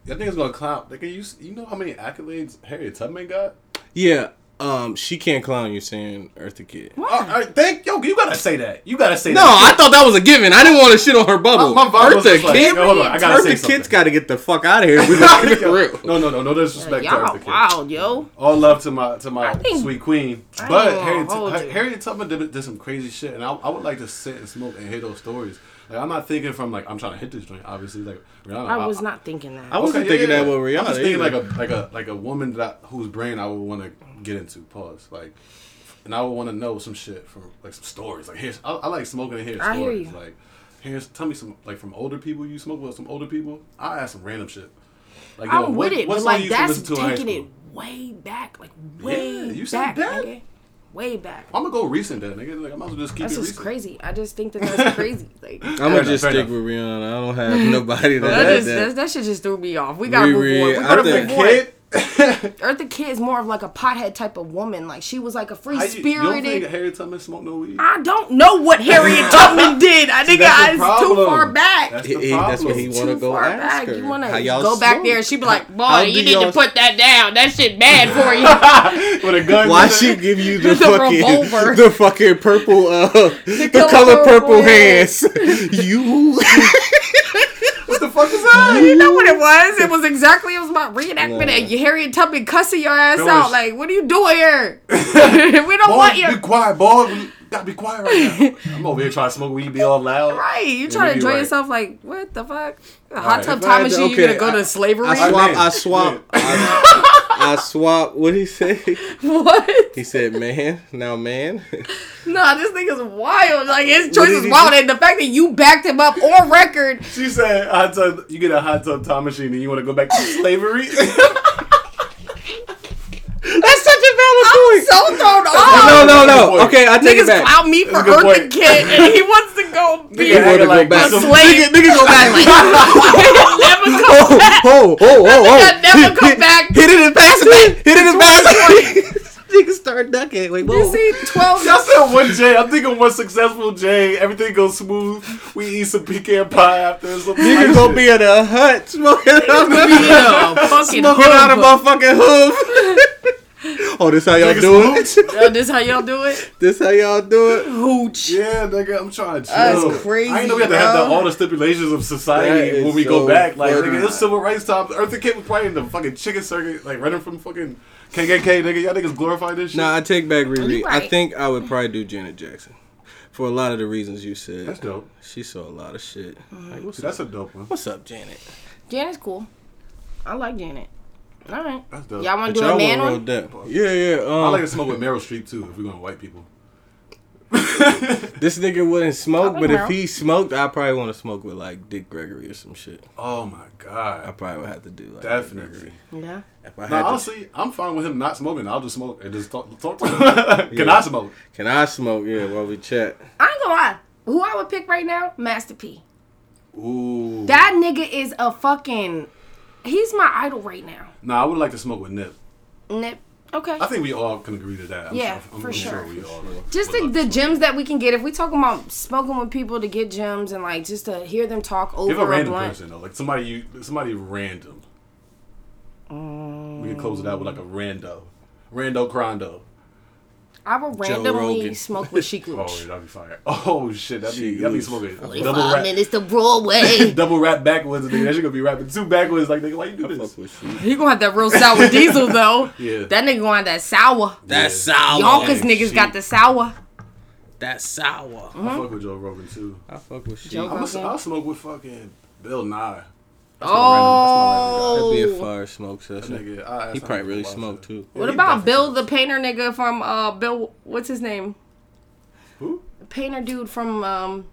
Speaker 3: I think it's gonna clown. Like, you, you know how many accolades Harriet Tubman got?
Speaker 2: Yeah, um, she can't clown you saying Eartha Kitt.
Speaker 1: Why?
Speaker 3: All right, thank yo. You gotta say that. You gotta say
Speaker 2: No,
Speaker 3: that.
Speaker 2: I thought that was a given. I didn't want to shit on her bubble.
Speaker 3: My- my
Speaker 2: Eartha
Speaker 3: like,
Speaker 2: Kitt,
Speaker 3: yo, hold on, I gotta say
Speaker 2: Eartha
Speaker 3: something.
Speaker 2: Kitt's got to get the fuck out of here. [laughs] We gotta keep it real.
Speaker 3: No, no, no, no disrespect to
Speaker 1: Y'all
Speaker 3: Eartha Kitt.
Speaker 1: wild, yo.
Speaker 3: All love to my to my
Speaker 1: think-
Speaker 3: sweet queen. But
Speaker 1: ain't
Speaker 3: Harriet,
Speaker 1: hold
Speaker 3: Har-
Speaker 1: you.
Speaker 3: Harriet Tubman did, did some crazy shit, and I, I would like to sit and smoke and hear those stories. Like I'm not thinking from like I'm trying to hit this joint. Obviously, like Rihanna.
Speaker 1: I was not thinking that.
Speaker 2: I wasn't thinking that with Rihanna.
Speaker 3: I'm just thinking
Speaker 2: either.
Speaker 3: like a like a like a woman that whose brain I would want to get into. Pause. Like, and I would want to know some shit from like some stories. Like here's I, I like smoking and hearing
Speaker 1: I hear
Speaker 3: stories.
Speaker 1: you.
Speaker 3: Like here's tell me some like from older people. You smoke with some older people. I ask some random shit. Like yo,
Speaker 1: I'm
Speaker 3: what,
Speaker 1: with it,
Speaker 3: what
Speaker 1: but like
Speaker 3: you used to
Speaker 1: that's
Speaker 3: listen to in high
Speaker 1: taking
Speaker 3: school?
Speaker 1: it way back, like way
Speaker 3: Yeah, you said
Speaker 1: back,
Speaker 3: that?
Speaker 1: nigga. Way back.
Speaker 3: I'm gonna go recent then, nigga. Like I might as well just keep
Speaker 1: That's
Speaker 3: it
Speaker 1: just
Speaker 3: recent.
Speaker 1: crazy. I just think that that's [laughs] crazy. Like
Speaker 2: I'm gonna just
Speaker 3: fair
Speaker 2: stick
Speaker 3: enough.
Speaker 2: with Rihanna. I don't have [laughs] nobody that.
Speaker 1: that,
Speaker 2: that,
Speaker 1: just, that, that shit just threw me off. We gotta
Speaker 2: Riri,
Speaker 1: move on. We
Speaker 2: I
Speaker 1: gotta
Speaker 2: think-
Speaker 1: move on. [laughs]
Speaker 3: Kid,
Speaker 1: Eartha Kitt is more of like a pothead type of woman. Like she was like a free
Speaker 3: How you, you don't think
Speaker 1: spirited.
Speaker 3: Harriet Tubman smoked no weed?
Speaker 1: I don't know what Harriet Tubman did. I think
Speaker 3: that's the
Speaker 1: it's too far back.
Speaker 3: That's
Speaker 2: He-
Speaker 3: the
Speaker 2: he- that's what
Speaker 3: problem.
Speaker 2: he wanna
Speaker 1: too
Speaker 2: go
Speaker 1: far
Speaker 2: ask
Speaker 1: back.
Speaker 2: her.
Speaker 1: You wanna
Speaker 2: How y'all
Speaker 1: go back there and she be like, "Boy, you need to put that down. That shit bad for you."
Speaker 3: With a gun.
Speaker 2: Why
Speaker 3: with it?
Speaker 2: she give you the, [laughs]
Speaker 1: The
Speaker 2: fucking
Speaker 1: revolver.
Speaker 2: the fucking purple uh the,
Speaker 1: color
Speaker 2: color, purple,
Speaker 1: purple
Speaker 2: hands? [laughs] you [laughs]
Speaker 3: What the fuck is that?
Speaker 1: You know what it was? It was exactly it was about reenactment and you Harriet Tubman cussing your ass
Speaker 3: That
Speaker 1: out. Like, what are you doing here? we don't
Speaker 3: Boy,
Speaker 1: want you.
Speaker 3: be quiet, boy. We gotta be quiet right now. I'm over here trying to smoke weed, be all loud.
Speaker 1: Right, you trying to
Speaker 3: be
Speaker 1: enjoy
Speaker 3: right.
Speaker 1: yourself? Like, what the fuck? A hot
Speaker 3: right,
Speaker 1: tub
Speaker 2: if
Speaker 1: time
Speaker 2: had to-
Speaker 1: machine? you
Speaker 2: okay,
Speaker 1: gonna go
Speaker 2: I-
Speaker 1: to slavery?
Speaker 2: I swap I
Speaker 3: man.
Speaker 2: swap I, I swap what did he say? [laughs]
Speaker 1: what?
Speaker 2: He said man, now man. [laughs]
Speaker 1: Nah, this nigga's wild. Like his choice is wild,
Speaker 2: do?
Speaker 1: and the fact that you backed him up on record.
Speaker 3: She said, hot tub, "You get a hot tub time machine, and you want to go back to slavery." [laughs]
Speaker 2: That's such a valid
Speaker 1: I'm
Speaker 2: point.
Speaker 1: So thrown
Speaker 2: No,
Speaker 1: off.
Speaker 2: no, no.
Speaker 3: point.
Speaker 2: Okay, I take it
Speaker 1: Niggas
Speaker 2: back.
Speaker 1: clout me for
Speaker 3: That's a good
Speaker 1: Eartha
Speaker 3: point.
Speaker 1: And he wants to go be
Speaker 3: Nigga
Speaker 2: wanna go
Speaker 3: like
Speaker 2: back.
Speaker 3: some-
Speaker 1: slave.
Speaker 2: Nigga, nigga go back. [laughs] [laughs]
Speaker 1: never come
Speaker 2: Oh,
Speaker 1: back.
Speaker 2: oh, oh, oh, oh.
Speaker 1: Nigga never come back.
Speaker 2: Hit it and pass it. Hit it and pass it. [laughs] Nigga start ducking. Wait, whoa.
Speaker 1: You see, twelve.
Speaker 3: Y'all said one J. I'm thinking one successful J. Everything goes smooth. We eat some pecan pie after. or Some
Speaker 2: Nigga
Speaker 3: nice
Speaker 2: gonna be in a hut smoking out
Speaker 1: Yeah, fucking
Speaker 2: smoking out a
Speaker 1: hood.
Speaker 2: motherfucking hoof. Oh, this how y'all
Speaker 3: Niggas
Speaker 2: do it?
Speaker 3: smooch. [laughs]
Speaker 1: Yo, this how y'all do it?
Speaker 2: This how y'all do it?
Speaker 1: Hooch.
Speaker 3: Yeah, nigga, I'm trying to chill.
Speaker 1: That's crazy,
Speaker 3: I ain't know we had to have the, all the stipulations of society when we
Speaker 2: so
Speaker 3: go back. Like,
Speaker 2: funny.
Speaker 3: nigga, it was civil rights time. Eartha Kitt was probably in the fucking chicken circuit, like running from fucking KKK, nigga. Y'all niggas glorify this shit.
Speaker 2: Nah, I take back Riri.
Speaker 1: You
Speaker 2: I think I would probably do Janet Jackson. For a lot of the reasons you said.
Speaker 3: That's dope.
Speaker 2: She saw a lot of shit. Like, what's,
Speaker 3: See, that's a dope one.
Speaker 2: what's up, Janet?
Speaker 1: Janet's cool. I like Janet. All right.
Speaker 3: That's dope.
Speaker 1: Y'all want to do a
Speaker 2: y'all
Speaker 1: man
Speaker 2: want real
Speaker 1: one?
Speaker 2: depth. Yeah, yeah.
Speaker 3: I
Speaker 2: Um,
Speaker 3: like to smoke with Meryl Streep too. If we're going to white people. [laughs]
Speaker 2: this nigga wouldn't smoke,
Speaker 1: I like
Speaker 2: but if he smoked, I probably want to smoke with like Dick Gregory or some shit.
Speaker 3: Oh my god!
Speaker 2: I probably would have to do like
Speaker 3: Definitely.
Speaker 2: Gregory.
Speaker 1: Yeah.
Speaker 2: If I
Speaker 3: No,
Speaker 2: had to,
Speaker 3: honestly, I'm fine with him not smoking. I'll just smoke and just talk. talk to him. [laughs] Can
Speaker 2: Yeah.
Speaker 3: I smoke?
Speaker 2: can I smoke? Yeah, while we chat.
Speaker 1: I ain't gonna lie. Who I would pick right now? Master P.
Speaker 3: Ooh.
Speaker 1: That nigga is a fucking. He's my idol right now.
Speaker 3: Nah, I would like to smoke with Nip.
Speaker 1: Nip. Okay.
Speaker 3: I think we all can agree to that. I'm
Speaker 1: Yeah,
Speaker 3: sure, I'm
Speaker 1: for sure.
Speaker 3: we all
Speaker 1: just the, the gems that we can get if we talking about smoking with people to get gems and like just to hear them talk over
Speaker 3: Give a
Speaker 1: a
Speaker 3: random
Speaker 1: blunt.
Speaker 3: person though, like somebody you, somebody random. We can close it out with like a rando, rando crondo.
Speaker 1: I would
Speaker 2: Joe
Speaker 1: randomly
Speaker 2: Rogan.
Speaker 1: smoke with Sheek [laughs]
Speaker 3: Oh, that'd be fire. Oh shit, that'd be
Speaker 2: Shit,
Speaker 3: that'd be smoking double
Speaker 1: Forty-five
Speaker 3: rap,
Speaker 1: minutes to Broadway. [laughs]
Speaker 3: double rap backwards. Nigga, that shit gonna be rapping two backwards. Like nigga, why you do
Speaker 2: Fuck
Speaker 3: this?
Speaker 2: with
Speaker 1: he gonna have that real sour [laughs] diesel though.
Speaker 3: Yeah.
Speaker 1: That nigga gonna have that sour.
Speaker 2: That's
Speaker 3: Yeah.
Speaker 2: sour.
Speaker 1: Yonkers
Speaker 3: dang,
Speaker 1: niggas
Speaker 3: shit.
Speaker 1: got the sour.
Speaker 2: That sour.
Speaker 3: I fuck with Joe Rogan too.
Speaker 2: I fuck with shit.
Speaker 1: Joe
Speaker 3: I'm
Speaker 1: Rogan.
Speaker 3: I'll smoke with fucking Bill Nye.
Speaker 1: Oh.
Speaker 2: That'd be a fire smoke session.
Speaker 3: nigga, I,
Speaker 2: He probably really smoked too.
Speaker 1: What about Bill the painter nigga from uh Bill what's his name?
Speaker 3: Who?
Speaker 1: Painter dude from um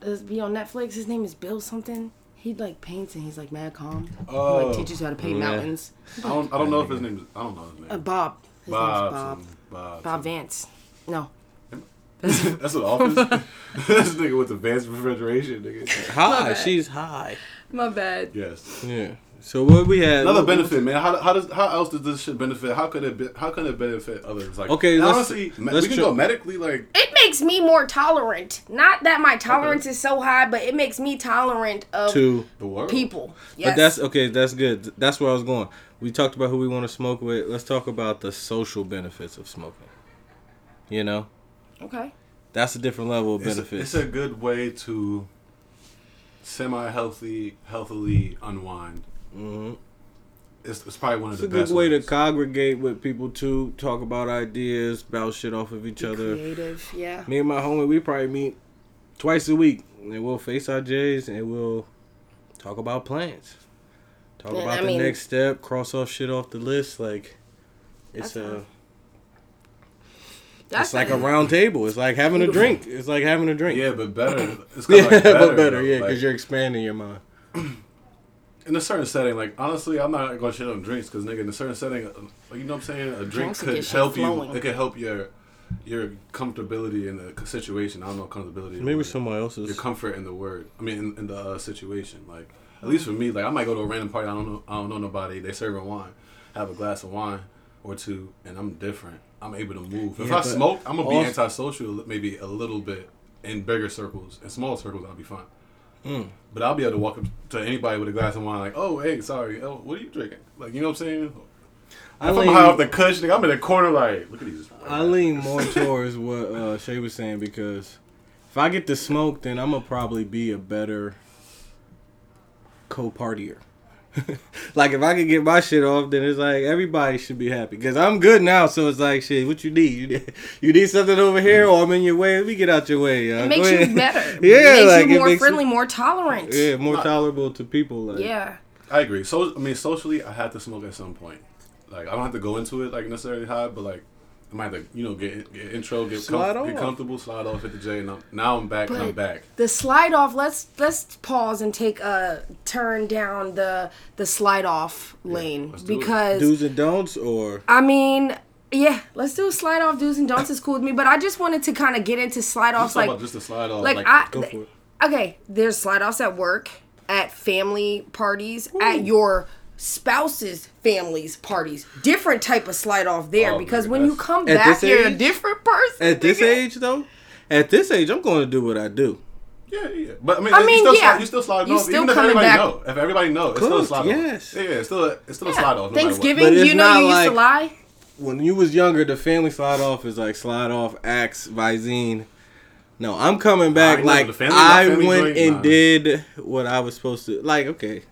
Speaker 1: does be on Netflix. His name is Bill something. He like paints and he's like mad calm. He
Speaker 3: Oh.
Speaker 1: like teaches you how to paint
Speaker 2: Yeah.
Speaker 1: mountains.
Speaker 3: I don't, I don't know if his name is. I don't know his
Speaker 1: Uh,
Speaker 3: name.
Speaker 1: Bob. His
Speaker 3: Bob.
Speaker 1: name's Bob.
Speaker 3: Bob.
Speaker 1: Bob Vance. No. [laughs]
Speaker 3: That's an office. [laughs] this nigga with advanced refrigeration, nigga.
Speaker 2: High. She's high.
Speaker 1: My bad.
Speaker 3: Yes.
Speaker 2: Yeah. So what we had?
Speaker 3: Another benefit, man. How, how does how else does this shit benefit? How could it be, how can it benefit others? Like
Speaker 2: Okay,
Speaker 3: and
Speaker 2: let's-
Speaker 3: honestly, me-
Speaker 2: let's
Speaker 3: we can
Speaker 2: try-
Speaker 3: go medically. Like
Speaker 1: It makes me more tolerant. Not that my tolerance is so high, but it makes me tolerant of
Speaker 2: To.
Speaker 3: the world.
Speaker 1: people. Yes.
Speaker 2: But that's okay. That's good. That's where I was going. We talked about who we want to smoke with. Let's talk about the social benefits of smoking. You know,
Speaker 1: okay.
Speaker 2: that's a different level of
Speaker 3: It's a, it's a good way to semi-healthy, healthily unwind.
Speaker 2: Mhm.
Speaker 3: It's, it's probably one of
Speaker 2: It's
Speaker 3: the
Speaker 2: a good
Speaker 3: best
Speaker 2: way to congregate with people too. Talk about ideas, bounce shit off of each other.
Speaker 1: Creative. Yeah.
Speaker 2: Me and my homie, we probably meet twice a week, and we'll face our J's and we'll talk about plans. Talk
Speaker 1: Yeah,
Speaker 2: about
Speaker 1: I
Speaker 2: the
Speaker 1: mean-
Speaker 2: next step. Cross off shit off the list. Like it's
Speaker 1: That's
Speaker 2: a.
Speaker 1: fine. That's
Speaker 2: It's like a round table. It's like having a drink. It's like having a drink.
Speaker 3: Yeah, but better. It's kind [laughs]
Speaker 2: Yeah,
Speaker 3: of like better,
Speaker 2: but better,
Speaker 3: though.
Speaker 2: yeah,
Speaker 3: Like,
Speaker 2: because you're expanding your mind. [clears throat]
Speaker 3: in a certain setting, like honestly, I'm not gonna shit on drinks because nigga, in a certain setting, uh, like you know what I'm saying, a drink
Speaker 1: Drinks
Speaker 3: could help
Speaker 1: flowing.
Speaker 3: you. It could help your your comfortability in the situation. I don't know comfortability.
Speaker 2: Maybe
Speaker 3: word.
Speaker 2: someone else's.
Speaker 3: your comfort in the word. I mean, in, in the uh, situation. Like at least for me, like I might go to a random party. I don't know. I don't know nobody. They serving wine. Have a glass of wine or two, and I'm different. I'm able to move. If
Speaker 2: Yeah,
Speaker 3: I smoke, I'm gonna be antisocial. Maybe a little bit in bigger circles. In small circles, I'll be fine.
Speaker 2: Mm.
Speaker 3: But I'll be able to walk up to anybody with a glass of wine, like, "Oh, hey, sorry, oh, what are you drinking?" Like, you know what I'm saying?
Speaker 2: I
Speaker 3: If I'm
Speaker 2: lean,
Speaker 3: high off the kush, nigga, I'm in the corner, like, look at these.
Speaker 2: I lean more [laughs] towards what uh, Shay was saying because if I get to smoke, then I'm gonna probably be a better co-partier. [laughs] like if I can get my shit off, then it's like everybody should be happy because I'm good now. So it's like shit. What you need? You need, [laughs] you need something over mm. here, or I'm in your way. Let me get out your way. y'all.
Speaker 1: It
Speaker 2: Go
Speaker 1: makes you
Speaker 2: ahead.
Speaker 1: better. [laughs]
Speaker 2: Yeah,
Speaker 1: it makes
Speaker 2: like,
Speaker 1: you more
Speaker 2: makes you-
Speaker 1: friendly, more tolerant.
Speaker 2: Yeah, more
Speaker 3: Not-
Speaker 2: tolerable to people. Like,
Speaker 1: Yeah.
Speaker 3: I agree. So, I mean, socially, I had to smoke at some point. Like, I don't have to go into it like necessarily high, but like, I might have to, you know, get get intro, get,
Speaker 2: Slide
Speaker 3: com- get comfortable, slide off, hit the J, and I'm, now I'm back. and I'm back.
Speaker 1: The slide off. Let's let's pause and take a turn down the the slide off lane
Speaker 3: let's do it.
Speaker 1: because
Speaker 2: do's and don'ts, or
Speaker 1: I mean. Yeah, let's do a slide off do's and don'ts is cool with me, but I just wanted to kind of get into slide offs like
Speaker 3: just a slide off.
Speaker 1: like,
Speaker 3: Like,
Speaker 1: I
Speaker 2: go for it.
Speaker 1: okay, there's slide offs at work, at family parties, at your spouse's families, parties. Different type of slide off there
Speaker 3: Oh,
Speaker 1: because when you come
Speaker 2: At
Speaker 1: back, you're a different person.
Speaker 2: at this
Speaker 1: nigga.
Speaker 2: age though, at this age, I'm going to do what I do.
Speaker 3: yeah, yeah. But I mean,
Speaker 1: I
Speaker 3: you
Speaker 1: mean,
Speaker 3: still
Speaker 1: yeah.
Speaker 3: slide, you still slide
Speaker 1: You
Speaker 3: off,
Speaker 1: still
Speaker 3: even if
Speaker 1: coming
Speaker 3: everybody
Speaker 1: back-
Speaker 3: know. If everybody know, it's still a
Speaker 2: Course,
Speaker 3: slide
Speaker 2: yes.
Speaker 3: off. Yeah, yeah, it's still a, it's still a slide off. no matter what.
Speaker 1: Thanksgiving,
Speaker 2: But it's
Speaker 1: you know,
Speaker 2: not
Speaker 1: you used to
Speaker 2: like-
Speaker 1: lie.
Speaker 2: when you was younger, the family slide off is like slide off, axe, Visine. No, I'm coming back
Speaker 3: I
Speaker 2: like
Speaker 3: the family-
Speaker 2: I
Speaker 3: family
Speaker 2: went
Speaker 3: joint,
Speaker 2: and
Speaker 3: nah.
Speaker 2: did what I was supposed to. Like, okay,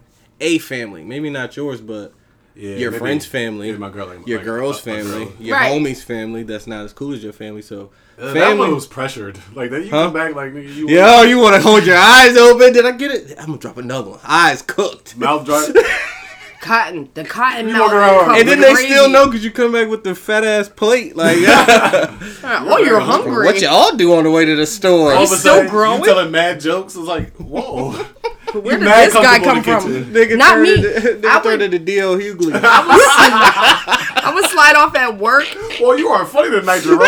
Speaker 2: a family, maybe not yours, but
Speaker 3: Yeah,
Speaker 2: your
Speaker 3: maybe-
Speaker 2: friend's family,
Speaker 3: maybe my girl, like,
Speaker 2: your
Speaker 3: like,
Speaker 2: girl's
Speaker 3: a- a
Speaker 2: family,
Speaker 3: girl.
Speaker 2: your
Speaker 1: Right.
Speaker 2: homie's family. That's not as cool as your family. So,
Speaker 3: Uh, that
Speaker 2: family.
Speaker 3: one was pressured. [laughs] Like that, you
Speaker 2: Huh?
Speaker 3: come back like nigga, you
Speaker 2: Yo, you want to hold your eyes open? Did I get it? I'm gonna drop another one. Eyes cooked.
Speaker 3: mouth dry. [laughs]
Speaker 1: Cotton, the cotton
Speaker 3: You
Speaker 1: melt.
Speaker 3: walk
Speaker 2: And then they
Speaker 1: gravy.
Speaker 2: still know because you come back with the fat ass plate. Like,
Speaker 1: Oh, [laughs] you're hungry.
Speaker 2: what y'all do on the way to the store?
Speaker 3: All of a
Speaker 1: still
Speaker 3: sudden,
Speaker 1: growing?
Speaker 3: You telling mad jokes. It's like, whoa. [laughs]
Speaker 1: Where
Speaker 3: You
Speaker 1: did
Speaker 3: mad
Speaker 1: this guy come
Speaker 3: comfortable
Speaker 1: from?
Speaker 3: in the kitchen.
Speaker 2: Nigga
Speaker 1: Not
Speaker 2: turned
Speaker 1: me.
Speaker 2: Into, [laughs] nigga
Speaker 1: I
Speaker 2: turned
Speaker 1: would-
Speaker 2: into D.L. Hughley.
Speaker 1: I would slide off at work.
Speaker 3: Well, you are funny tonight, Jerome.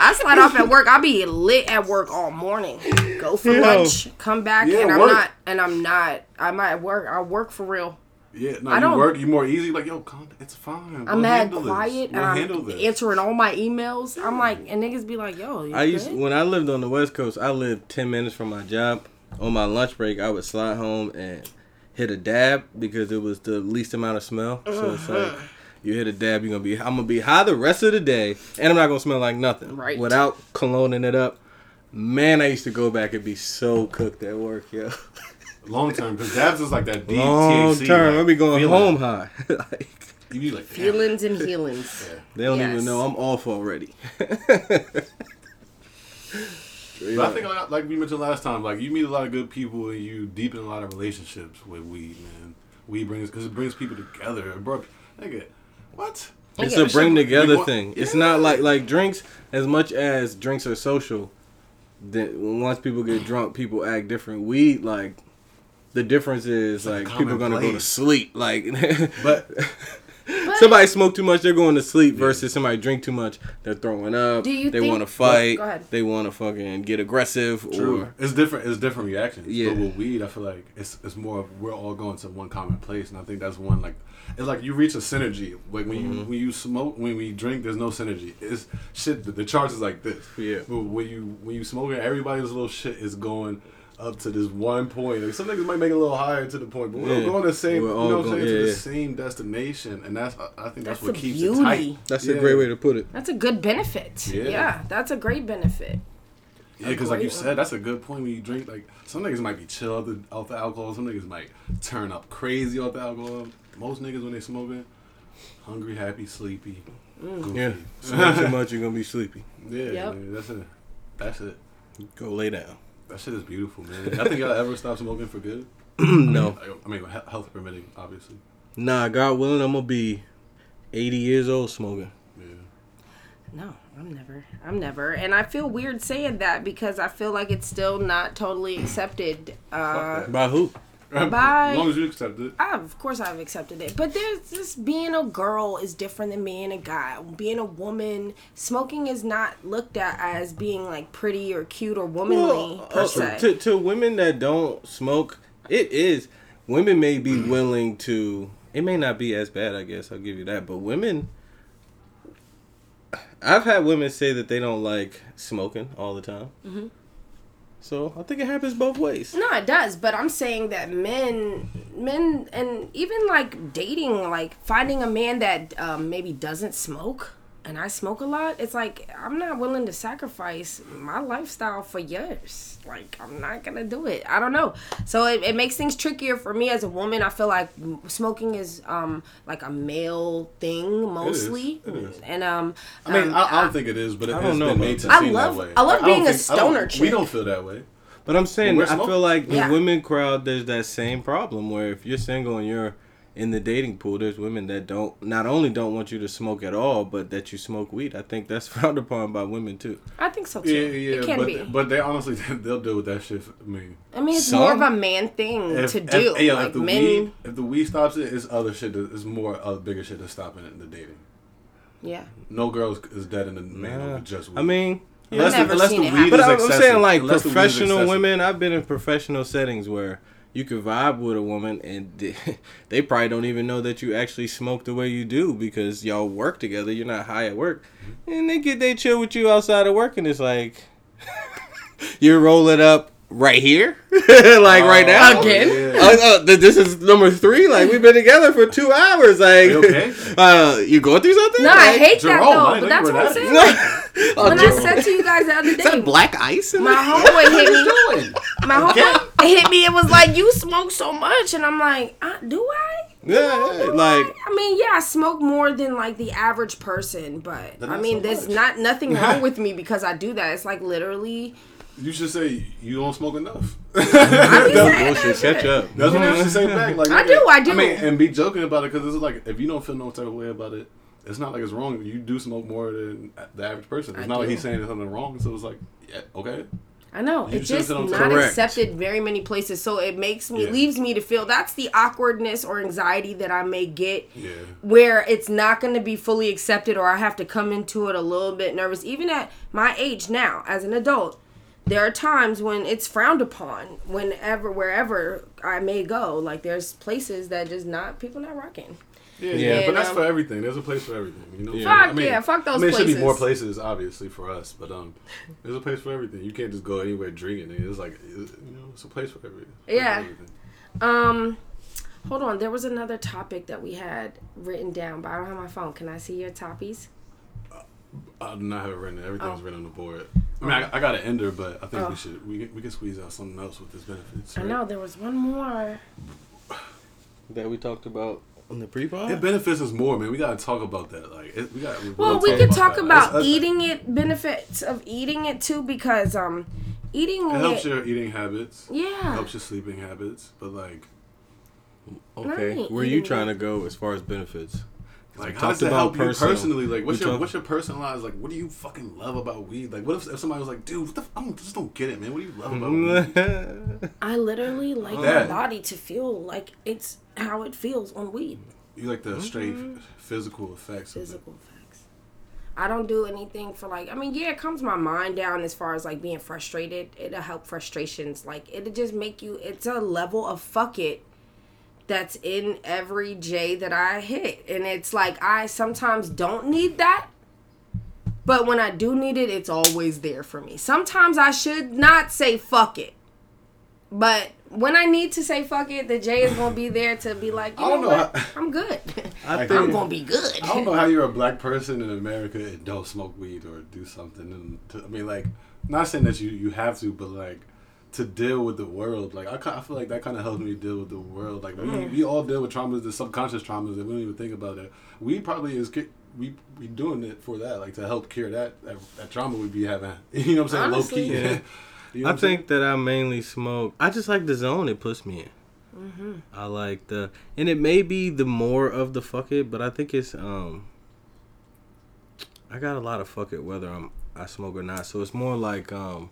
Speaker 1: I slide off at work. I be lit at work all morning. Go for
Speaker 2: Yo.
Speaker 1: lunch, come back,
Speaker 3: Yeah,
Speaker 1: and I'm
Speaker 3: work.
Speaker 1: not. And I'm not. I'm at work. I work for real.
Speaker 3: Yeah, no,
Speaker 1: I
Speaker 3: you
Speaker 1: don't-
Speaker 3: work. You more easy. Like, yo, calm, it's fine. We'll
Speaker 1: I'm mad quiet,
Speaker 3: We'll
Speaker 1: and I'm
Speaker 3: this.
Speaker 1: answering all my emails. I'm like, and niggas be like, "Yo, you
Speaker 2: I used
Speaker 1: good?
Speaker 2: when I lived on the West Coast. I lived ten minutes from my job. On my lunch break, I would slide home and hit a dab because it was the least amount of smell. So it's mm-hmm. like You hit a dab, you're gonna be. I'm gonna be high the rest of the day, and I'm not gonna smell like nothing.
Speaker 1: Right.
Speaker 2: Without cologning it up. Man, I used to go back and be so cooked at work, yo. [laughs]
Speaker 3: Long term, because dabs is like that deep
Speaker 2: Long
Speaker 3: THC,
Speaker 2: term,
Speaker 3: like,
Speaker 2: I'll be going
Speaker 3: feeling.
Speaker 2: home high. [laughs] like,
Speaker 3: You be like.
Speaker 1: Feelings and healings.
Speaker 3: Yeah.
Speaker 2: they don't
Speaker 1: Yes.
Speaker 2: even know I'm off already. [laughs]
Speaker 3: But I think like, like we mentioned last time, like you meet a lot of good people and you deepen a lot of relationships with weed, man. Weed brings because it brings people together. Bro, nigga, what?
Speaker 2: It's
Speaker 1: Yeah.
Speaker 2: a bring together
Speaker 3: want-
Speaker 2: thing. It's not like like drinks as much as drinks are social. Then once people get drunk, people act different. Weed like the difference is
Speaker 3: a
Speaker 2: like people are gonna go to sleep. Like [laughs]
Speaker 3: But
Speaker 2: somebody smoke too much, they're going to sleep. Versus somebody drink too much, they're throwing up.
Speaker 1: Do you
Speaker 2: they
Speaker 1: think-
Speaker 2: want to fight.
Speaker 1: Go ahead.
Speaker 2: They want to fucking get aggressive.
Speaker 3: True.
Speaker 2: Or
Speaker 3: It's different. It's different reactions.
Speaker 2: Yeah.
Speaker 3: But with weed, I feel like it's it's more of we're all going to one common place, and I think that's one like it's like you reach a synergy. Like when
Speaker 2: Mm-hmm.
Speaker 3: you when you smoke, when we drink, there's no synergy. It's shit. The, the charge is like this.
Speaker 2: Yeah.
Speaker 3: But when you when you smoke it, everybody's little shit is going. Up to this one point, like some niggas might make it a little higher to the point, but we're all
Speaker 2: Yeah.
Speaker 3: going the same.
Speaker 2: We're
Speaker 3: you know what I'm
Speaker 2: going-
Speaker 3: saying?
Speaker 2: yeah,
Speaker 3: to the
Speaker 2: yeah.
Speaker 3: same destination, and that's I I think that's,
Speaker 1: That's
Speaker 3: what keeps
Speaker 1: beauty.
Speaker 3: it tight.
Speaker 2: that's
Speaker 3: Yeah.
Speaker 2: a great way to put it.
Speaker 1: That's a good benefit.
Speaker 3: Yeah.
Speaker 1: Yeah, that's a great benefit.
Speaker 3: Yeah, because like you said, that's a good point when you drink. Like some niggas might be chill off the, off the alcohol. Some niggas might turn up crazy off the alcohol. Most niggas when they smoking, hungry, happy, sleepy, mm. goofy.
Speaker 2: Yeah. Smoke too much, you're gonna be sleepy. [laughs]
Speaker 3: yeah.
Speaker 1: Yep.
Speaker 3: man, that's it. That's it.
Speaker 2: Go lay down.
Speaker 3: That shit is beautiful, man. I think y'all ever stop smoking for good. [clears throat]
Speaker 2: no.
Speaker 3: I mean, he- health permitting, obviously.
Speaker 2: Nah, God willing, I'm gonna be 80 years old smoking.
Speaker 3: Yeah.
Speaker 1: No, I'm never. I'm never. And I feel weird saying that because I feel like it's still not totally accepted. Uh,
Speaker 2: By who?
Speaker 1: Bye.
Speaker 3: As long as you accept it.
Speaker 1: I, of course, I've accepted it. But there's just being a girl is different than being a guy. Being a woman, smoking is not looked at as being like pretty or cute or womanly
Speaker 2: Well,
Speaker 1: per
Speaker 2: uh,
Speaker 1: se.
Speaker 2: to, to women that don't smoke, it is. Women may be [clears throat] willing to. It may not be as bad, I guess. I'll give you that. But women, I've had women say that they don't like smoking all the time.
Speaker 1: Mm-hmm.
Speaker 2: So I think it happens both ways.
Speaker 1: No, it does, but I'm saying that men, men, and even like dating, like finding a man that um, maybe doesn't smoke, and I smoke a lot. It's like I'm not willing to sacrifice my lifestyle for yours. Like I'm not gonna do it. I don't know. So it, it makes things trickier for me as a woman. I feel like smoking is um like a male thing mostly,
Speaker 3: It is.
Speaker 1: and um.
Speaker 3: I mean,
Speaker 1: um,
Speaker 3: I, I don't think it is, but it
Speaker 2: I
Speaker 3: has
Speaker 2: don't know
Speaker 3: been made to
Speaker 2: that.
Speaker 1: I
Speaker 3: seem
Speaker 1: love-
Speaker 3: that way.
Speaker 1: I love being a
Speaker 3: think- I don't-
Speaker 1: stoner
Speaker 3: We don't feel that way.
Speaker 2: But I'm saying, I feel like the
Speaker 1: Yeah.
Speaker 2: women crowd, there's that same problem where if you're single and you're in the dating pool, there's women that don't not only don't want you to smoke at all, but that you smoke weed. I think that's [laughs] frowned upon by women too.
Speaker 1: I think so too.
Speaker 3: Yeah, yeah,
Speaker 1: it can
Speaker 3: but
Speaker 1: be.
Speaker 3: but they honestly [laughs] they'll deal with that shit. For me,
Speaker 1: I mean, it's
Speaker 2: Some-
Speaker 1: more of a man thing to do.
Speaker 3: If, yeah,
Speaker 1: like
Speaker 3: if the
Speaker 1: men,
Speaker 3: weed, if the weed stops it, it's other shit. That, it's more uh, bigger shit that's stopping it than the dating.
Speaker 1: yeah.
Speaker 3: No girl is, is dead in the man
Speaker 2: Nah.
Speaker 3: over just weed.
Speaker 2: I mean, yeah.
Speaker 1: I've never seen it happen.
Speaker 2: But I'm, I'm saying like
Speaker 3: Unless the weed is
Speaker 2: professional women. I've been in professional settings where you can vibe with a woman and [laughs] they, probably don't even know that you actually smoke the way you do because y'all work together. You're not high at work, and they get they chill with you outside of work, and it's like you roll it up right here, [laughs] like right now.
Speaker 1: Again?
Speaker 3: Yeah.
Speaker 2: Uh, uh, th- this is number three. Like we've been together for two hours. Like,
Speaker 3: You okay? [laughs]
Speaker 2: uh, you going through something?
Speaker 1: No, I hate
Speaker 3: Jerome,
Speaker 1: that
Speaker 3: I
Speaker 1: though.
Speaker 3: didn't
Speaker 1: But that's what I'm saying. Like, [laughs]
Speaker 2: Oh,
Speaker 1: when I said to you guys the other
Speaker 2: Is that
Speaker 1: day,
Speaker 2: black ice? In
Speaker 1: my
Speaker 2: there?
Speaker 1: homeboy hit me.
Speaker 3: doing?
Speaker 1: My homeboy hit me. It was like you smoke so much, and I'm like, uh, do I?
Speaker 2: Yeah, yeah, like
Speaker 1: I mean, yeah, I smoke more than like the average person, but I mean,
Speaker 3: so
Speaker 1: there's
Speaker 3: much.
Speaker 1: not nothing wrong with me because I do that. It's like literally.
Speaker 3: You should say you don't smoke enough. [laughs]
Speaker 1: I be saying
Speaker 2: bullshit. Catch up.
Speaker 3: That's what you should say back. Like
Speaker 1: I
Speaker 3: nigga,
Speaker 1: do, I do.
Speaker 3: I mean, and be joking about it because it's like if you don't feel no type of way about it, it's not like it's wrong. You do smoke more than the average person. It's
Speaker 1: I
Speaker 3: not like he's saying something wrong. So it's like, yeah, okay.
Speaker 1: I know
Speaker 3: You
Speaker 1: it's just not
Speaker 2: Correct.
Speaker 1: accepted very many places, so it makes me
Speaker 3: Yeah.
Speaker 1: leaves me to feel that's the awkwardness or anxiety that I may get
Speaker 3: Yeah.
Speaker 1: where it's not going to be fully accepted or I have to come into it a little bit nervous. Even at my age now, as an adult, there are times when it's frowned upon. Whenever, wherever I may go, like there's places that just not people not rocking.
Speaker 3: Yeah,
Speaker 2: Yeah.
Speaker 3: yeah, but that's
Speaker 1: um,
Speaker 3: for everything. There's a place for everything. You know.
Speaker 2: Yeah.
Speaker 1: Fuck yeah, fuck those
Speaker 3: I mean, it should be more places, obviously, for us. But um, there's a place for everything. You can't just go anywhere drinking. It's like, you know, it's a place for everything.
Speaker 1: Yeah. Um, Hold on, there was another topic that we had written down, but I don't have my phone. Can I see your topies?
Speaker 3: I do not have it written. Everything's
Speaker 1: Oh.
Speaker 3: written on the board. I mean, I, I got an ender, but I think
Speaker 1: Oh.
Speaker 3: we should we, we can squeeze out something else with this benefits.
Speaker 1: I know there was one more.
Speaker 2: That we talked about on the pre-pod.
Speaker 3: It benefits us more, man. We gotta talk about that. Like, it, we got.
Speaker 1: Well, we could talk
Speaker 3: that.
Speaker 1: about
Speaker 3: That's- that's-
Speaker 1: eating it, benefits of eating it too, because um, eating
Speaker 3: It helps
Speaker 1: it,
Speaker 3: your eating habits.
Speaker 1: yeah,
Speaker 3: Helps your sleeping habits. But like,
Speaker 2: Okay, where are you trying
Speaker 1: it.
Speaker 2: to go as far as benefits?
Speaker 3: Like how does that help
Speaker 2: personal.
Speaker 3: you personally? Like, what's
Speaker 2: We
Speaker 3: your
Speaker 2: talk-
Speaker 3: what's your personalized? Like, what do you fucking love about weed? Like, what if, if somebody was like, dude, what the f- I don't, just don't get it, man. What do you love about weed? [laughs]
Speaker 1: I literally like
Speaker 3: That-
Speaker 1: my body to feel like it's how it feels on weed.
Speaker 3: You like the mm-hmm. straight physical effects. Of it.
Speaker 1: Physical effects. I don't do anything for like. I mean, yeah, it calms my mind down as far as like being frustrated. It'll help frustrations. Like it'll just make you. It's a level of fuck it that's in every J that I hit, and it's like I sometimes don't need that. But when I do need it, it's always there for me. Sometimes I should not say fuck it. But when I need to say fuck it, the J is gonna be there to be like, you
Speaker 3: I
Speaker 1: know,
Speaker 3: don't know
Speaker 1: what?
Speaker 3: how-
Speaker 1: I'm good.
Speaker 2: I [laughs] think,
Speaker 1: I'm gonna be good.
Speaker 3: I don't know how [laughs] you're a black person in America and don't smoke weed or do something. And to, I mean, like, not saying that you you have to, but like to deal with the world. Like, I, I feel like that kind of helps me deal with the world. Like, we, we all deal with traumas, the subconscious traumas that we don't even think about. It. we probably is ki- we we doing it for that, like to help cure that that, that trauma we be having. [laughs] You know what I'm saying?
Speaker 1: Honestly,
Speaker 3: Low key. [laughs]
Speaker 2: yeah.
Speaker 3: You know
Speaker 2: I
Speaker 3: what I'm saying?
Speaker 2: think that I mainly smoke. I just like the zone it puts me in.
Speaker 1: Mm-hmm.
Speaker 2: I like the, and it may be the more of the fuck it, but I think it's um. I got a lot of fuck it whether I'm I smoke or not, so it's more like um.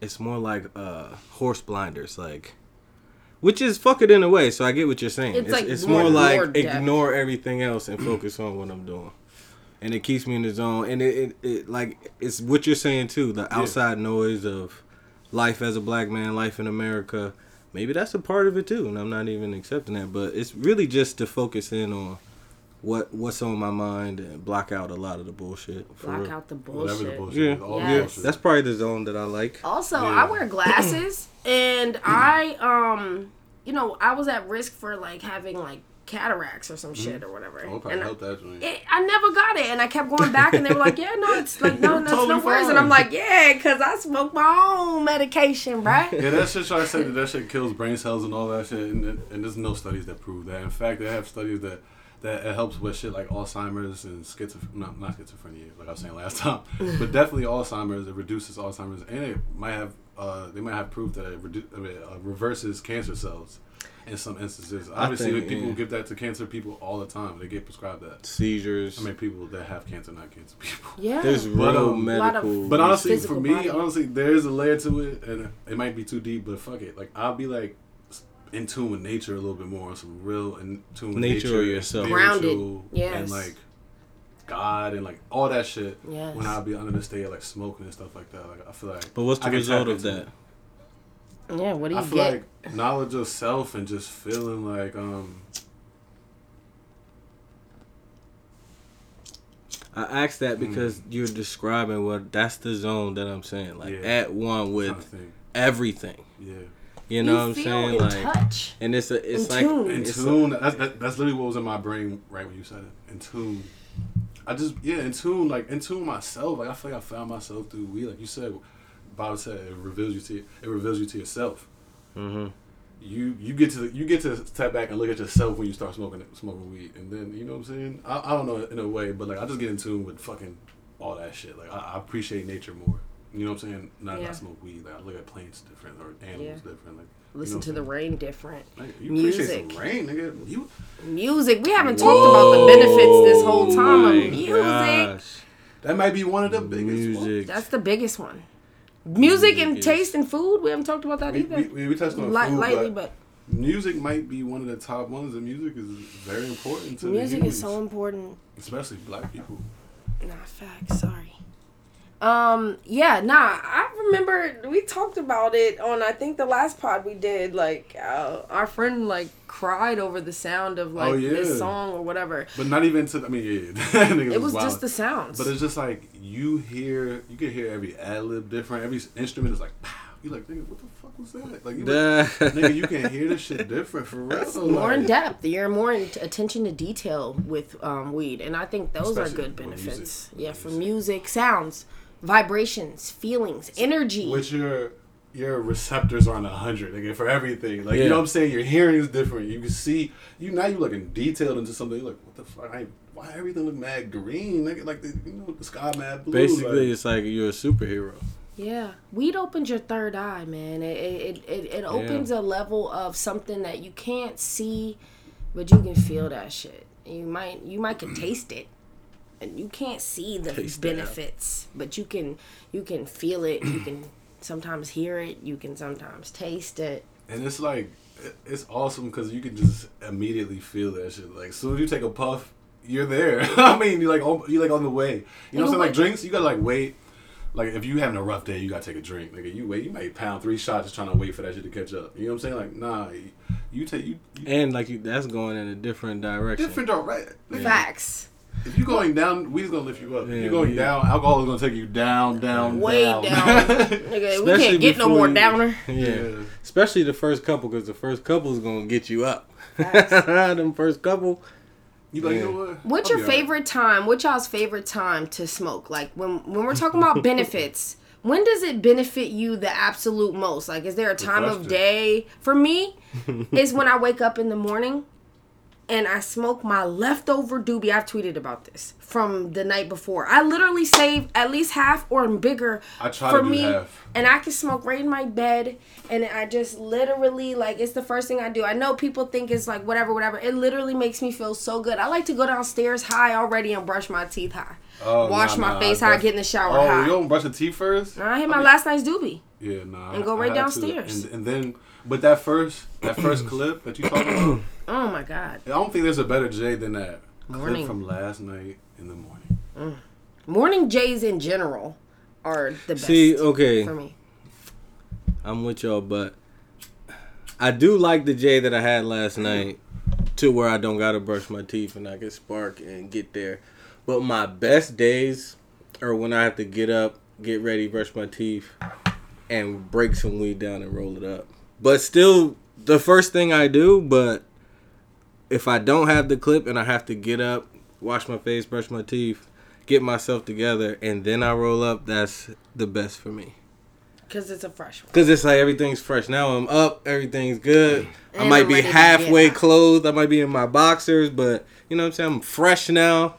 Speaker 2: It's more like uh horse blinders, like, which is fuck it in a way. So I get what you're saying.
Speaker 1: It's
Speaker 2: It's,
Speaker 1: like
Speaker 2: it's
Speaker 1: more-
Speaker 2: more, like
Speaker 1: more
Speaker 2: ignore everything else and focus on what I'm doing and it keeps me in the zone. And it, it, it like it's what you're saying too. The outside noise of life as a black man, life in America. Maybe that's a part of it too, and I'm not even accepting that. But it's really just to focus in on what what's on my mind and block out a lot of the bullshit. For
Speaker 1: Block
Speaker 2: real.
Speaker 1: out the
Speaker 3: Whatever the
Speaker 1: bullshit.
Speaker 3: bullshit
Speaker 2: Yeah.
Speaker 3: is, all
Speaker 1: Yes.
Speaker 2: Yeah,
Speaker 3: bullshit.
Speaker 2: that's probably the zone that I like.
Speaker 1: Also,
Speaker 3: Yeah.
Speaker 1: I wear glasses, [clears throat] and I um, you know, I was at risk for like having like cataracts or some shit or whatever.
Speaker 3: Oh, it
Speaker 1: and I,
Speaker 3: helped that joint.
Speaker 1: it, I never got it, and I kept going back, and they were like, "Yeah, no, it's like no,
Speaker 3: You're [laughs]
Speaker 1: that's no
Speaker 3: totally
Speaker 1: worries," and. I'm like, "Yeah, because I smoke my own medication, right?" [laughs]
Speaker 3: Yeah, that shit try to say that that shit kills brain cells and all that shit, and, and there's no studies that prove that. In fact, they have studies that that it helps with shit like Alzheimer's and schizophrenia, not, not schizophrenia, like I was saying last [laughs] time, but definitely Alzheimer's. It reduces Alzheimer's, and it might have uh, they might have proof that it redu- I mean, uh, reverses cancer cells in some instances. Obviously,
Speaker 2: think,
Speaker 3: people
Speaker 2: yeah.
Speaker 3: give that to cancer people all the time. They get prescribed that.
Speaker 2: Seizures.
Speaker 3: I mean, people that have cancer, not cancer people.
Speaker 1: Yeah,
Speaker 2: There's
Speaker 3: But,
Speaker 2: real
Speaker 3: um,
Speaker 2: medical.
Speaker 3: But honestly, for me,
Speaker 1: body.
Speaker 3: honestly, there's a layer to it, and it might be too deep. But fuck it, like I'll be like in tune with nature a little bit more, some real in tune with
Speaker 2: Nature
Speaker 3: nature,
Speaker 2: or
Speaker 3: and
Speaker 2: yourself.
Speaker 1: Grounded,
Speaker 3: spiritual,
Speaker 1: yes.
Speaker 3: and like God and like all that shit.
Speaker 1: Yes.
Speaker 3: When I'll be under the state like smoking and stuff like that, like I feel like.
Speaker 2: but what's the
Speaker 3: I
Speaker 2: result of that?
Speaker 3: it.
Speaker 1: yeah. What do you
Speaker 3: I feel
Speaker 1: get?
Speaker 3: like knowledge of self and just feeling like um
Speaker 2: I asked that because you're describing what that's the zone that I'm saying, like
Speaker 3: Yeah.
Speaker 2: at one with everything.
Speaker 3: Yeah.
Speaker 2: You know
Speaker 1: you
Speaker 2: what I'm saying?
Speaker 1: in
Speaker 2: Like,
Speaker 1: touch.
Speaker 2: and it's a, it's
Speaker 1: In
Speaker 2: like
Speaker 1: tune.
Speaker 3: In
Speaker 2: it's a-
Speaker 3: tune. that's, that, that's literally what was in my brain right when you said it. In tune. I just yeah, in tune. Like in tune myself. Like I feel like I found myself through weed. Like you said, Bob said it reveals you to it reveals you to yourself.
Speaker 2: Mhm.
Speaker 3: You you get to you get to step back and look at yourself when you start smoking smoking weed, and then you know what I'm saying. I, I don't know in a way, but like I just get in tune with fucking all that shit. Like I, I appreciate nature more. You know what I'm saying? Not that I smoke weed. Like I look at plants different or animals
Speaker 1: Yeah.
Speaker 3: different. Like
Speaker 1: Listen
Speaker 3: you know
Speaker 1: to the rain different.
Speaker 3: saying? Like, you appreciate
Speaker 1: Music.
Speaker 3: some rain, nigga. You
Speaker 1: Music. We haven't talked about the benefits this whole time
Speaker 2: My
Speaker 1: of music.
Speaker 2: gosh.
Speaker 3: That might be one of the biggest ones.
Speaker 1: That's the biggest one. Music and
Speaker 2: is-
Speaker 1: taste and food. We haven't talked about that
Speaker 3: We,
Speaker 1: either.
Speaker 3: we, we, we touched on
Speaker 1: Light,
Speaker 3: food,
Speaker 1: lightly,
Speaker 3: but,
Speaker 1: but
Speaker 3: music might be one of the top ones. And music is very important to the
Speaker 1: music
Speaker 3: humans,
Speaker 1: is so important.
Speaker 3: especially black people.
Speaker 1: Nah, facts. Sorry. Um. Yeah. Nah. I remember we talked about it on I think the last pod we did. Like uh, our friend like cried over the sound of like
Speaker 3: Oh, yeah.
Speaker 1: this song or whatever.
Speaker 3: But not even to. I mean, yeah, [laughs] that nigga
Speaker 1: It was just the sounds.
Speaker 3: But it's just like you hear, you can hear every ad lib different. Every instrument is like pow, You like, nigga, what the fuck was that? Like, you like, nigga, you can [laughs] hear this shit different for real.
Speaker 1: more in depth. You're more in attention to detail with um, weed, and I think those are good benefits.
Speaker 3: music.
Speaker 1: Yeah, for music, sounds, vibrations, feelings, energy.
Speaker 3: Which your your receptors are on a hundred, nigga, for everything. Like
Speaker 2: Yeah.
Speaker 3: you know what I'm saying? Your hearing is different. You can see you now you're looking detailed into something. You're like, what the fuck? I, why everything look mad green? Nigga, like the you know the sky mad blue.
Speaker 2: Basically,
Speaker 3: like,
Speaker 2: it's like you're a superhero.
Speaker 1: Yeah, weed opens your third eye, man. It it it, it opens a level of something that you can't see, but you can feel that shit. You might you might can taste it, and you can't see the
Speaker 2: Taste that.
Speaker 1: benefits, but you can you can feel it. You can [clears throat] sometimes hear it. You can sometimes taste it.
Speaker 3: and it's like it's awesome because you can just immediately feel that shit. Like as soon as you take a puff, you're there. [laughs] I mean, you're like on, you're like on the way. You know what I'm saying? Like drinks, you gotta like wait. Like if you having a rough day, you gotta take a drink. Like you wait. You might pound three shots just trying to wait for that shit to catch up. You know what I'm saying? Like nah, you, you take you, you
Speaker 2: And like you, that's going in a different direction.
Speaker 3: different direct.
Speaker 1: Facts.
Speaker 3: If you're going down, weed's gonna lift you up. if you're going
Speaker 2: yeah.
Speaker 3: down, alcohol is gonna take you down, down,
Speaker 1: Way
Speaker 3: down.
Speaker 1: down, [laughs] nigga. We can't get no
Speaker 2: before
Speaker 1: more
Speaker 2: you-
Speaker 1: downer. [laughs]
Speaker 2: Yeah.
Speaker 3: Yeah.
Speaker 2: Especially the first couple, because the first couple is gonna get you up.
Speaker 1: Facts. [laughs]
Speaker 2: Them first couple.
Speaker 3: You like,
Speaker 2: Yeah.
Speaker 3: you know what?
Speaker 1: What's your
Speaker 3: be alright.
Speaker 1: favorite time? What y'all's favorite time to smoke? Like when when we're talking about benefits, when does it benefit you the absolute most? Like is there a time of day? For me, is when I wake up in the morning and I smoke my leftover doobie. I've tweeted about this from the night before. I literally save at least half or bigger
Speaker 3: I try
Speaker 1: for
Speaker 3: to do
Speaker 1: me,
Speaker 3: half.
Speaker 1: and I can smoke right in my bed. And I just literally like it's the first thing I do. I know people think it's like whatever, whatever. It literally makes me feel so good. I like to go downstairs high already and brush my teeth high,
Speaker 3: Oh,
Speaker 1: wash
Speaker 3: nah,
Speaker 1: my
Speaker 3: nah,
Speaker 1: face
Speaker 3: I
Speaker 1: high, get in the shower
Speaker 3: Oh,
Speaker 1: high.
Speaker 3: you don't brush your teeth first?
Speaker 1: Nah, I hit my
Speaker 3: mean-
Speaker 1: last night's doobie.
Speaker 3: Yeah, nah.
Speaker 1: And go right
Speaker 3: I to.
Speaker 1: downstairs.
Speaker 3: And, and then, but that first, that first [clears throat] clip that you talking about,
Speaker 1: Oh [coughs] my god,
Speaker 3: I don't think there's a better Jay than that
Speaker 1: Morning.
Speaker 3: clip from last night in the morning. Mm.
Speaker 1: morning jays in general are the best
Speaker 2: See, okay,
Speaker 1: for me.
Speaker 2: I'm with y'all, but I do like the Jay that I had last mm. night to where I don't gotta brush my teeth and I can spark and get there. But my best days are when I have to get up, get ready, brush my teeth, and break some weed down and roll it up. But still, the first thing I do, but if I don't have the clip and I have to get up, wash my face, brush my teeth, get myself together, and then I roll up, that's the best for me.
Speaker 1: Because it's a fresh one.
Speaker 2: Cause it's like everything's fresh. Now I'm up, everything's good. I
Speaker 1: And
Speaker 2: might
Speaker 1: I'm
Speaker 2: be halfway clothed. I might be in my boxers, but you know what I'm saying. I'm fresh now.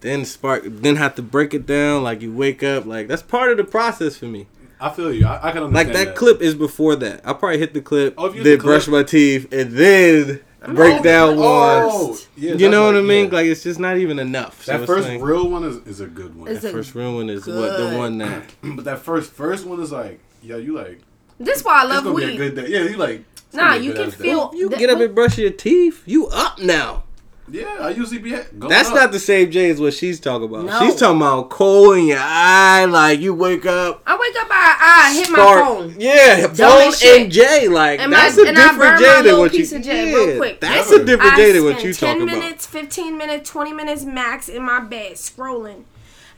Speaker 2: Then spark. Then have to break it down. Like you wake up. Like that's part of the process for me.
Speaker 3: I feel you. I, I can understand
Speaker 2: Like that, clip is before that. I probably hit the clip,
Speaker 3: Oh, you hit
Speaker 2: then
Speaker 3: the
Speaker 2: brush
Speaker 3: clip-
Speaker 2: my teeth, and then break
Speaker 1: Oh,
Speaker 2: down
Speaker 1: oh,
Speaker 2: one.
Speaker 3: yeah,
Speaker 2: You
Speaker 3: that's
Speaker 2: know what I mean?
Speaker 3: yeah.
Speaker 2: Like it's just not even enough. So
Speaker 3: that first
Speaker 2: like-
Speaker 3: real one is, is a good one.
Speaker 1: It's a-
Speaker 2: first real one is what the one that. [clears throat]
Speaker 3: but that first first one is like, yeah, you like.
Speaker 1: This is why I love
Speaker 3: gonna be a
Speaker 1: weed.
Speaker 3: good day. Yeah, you like.
Speaker 1: Nah,
Speaker 3: gonna be a
Speaker 1: you can
Speaker 3: ass day.
Speaker 1: feel-
Speaker 2: You
Speaker 1: That-
Speaker 2: get up and brush your teeth. You up now.
Speaker 3: Yeah, I usually be. At, going
Speaker 2: That's
Speaker 3: up.
Speaker 2: not the same Jay as what she's talking about.
Speaker 1: No.
Speaker 2: She's talking about cold in your eye, like you wake up.
Speaker 1: I wake up, I, I hit my phone.
Speaker 2: Yeah,
Speaker 1: Dumb
Speaker 2: phone
Speaker 1: as
Speaker 2: and Jay, like
Speaker 1: And
Speaker 2: that's
Speaker 1: my-
Speaker 2: a
Speaker 1: and
Speaker 2: different
Speaker 1: my
Speaker 2: Jay than what you.
Speaker 1: piece of J real quick.
Speaker 2: That's
Speaker 3: Never.
Speaker 2: a different
Speaker 1: I
Speaker 2: Jay than what
Speaker 1: spend
Speaker 2: you
Speaker 1: 10
Speaker 2: talking about.
Speaker 1: Ten minutes, 15 minutes, 20 minutes max in my bed scrolling.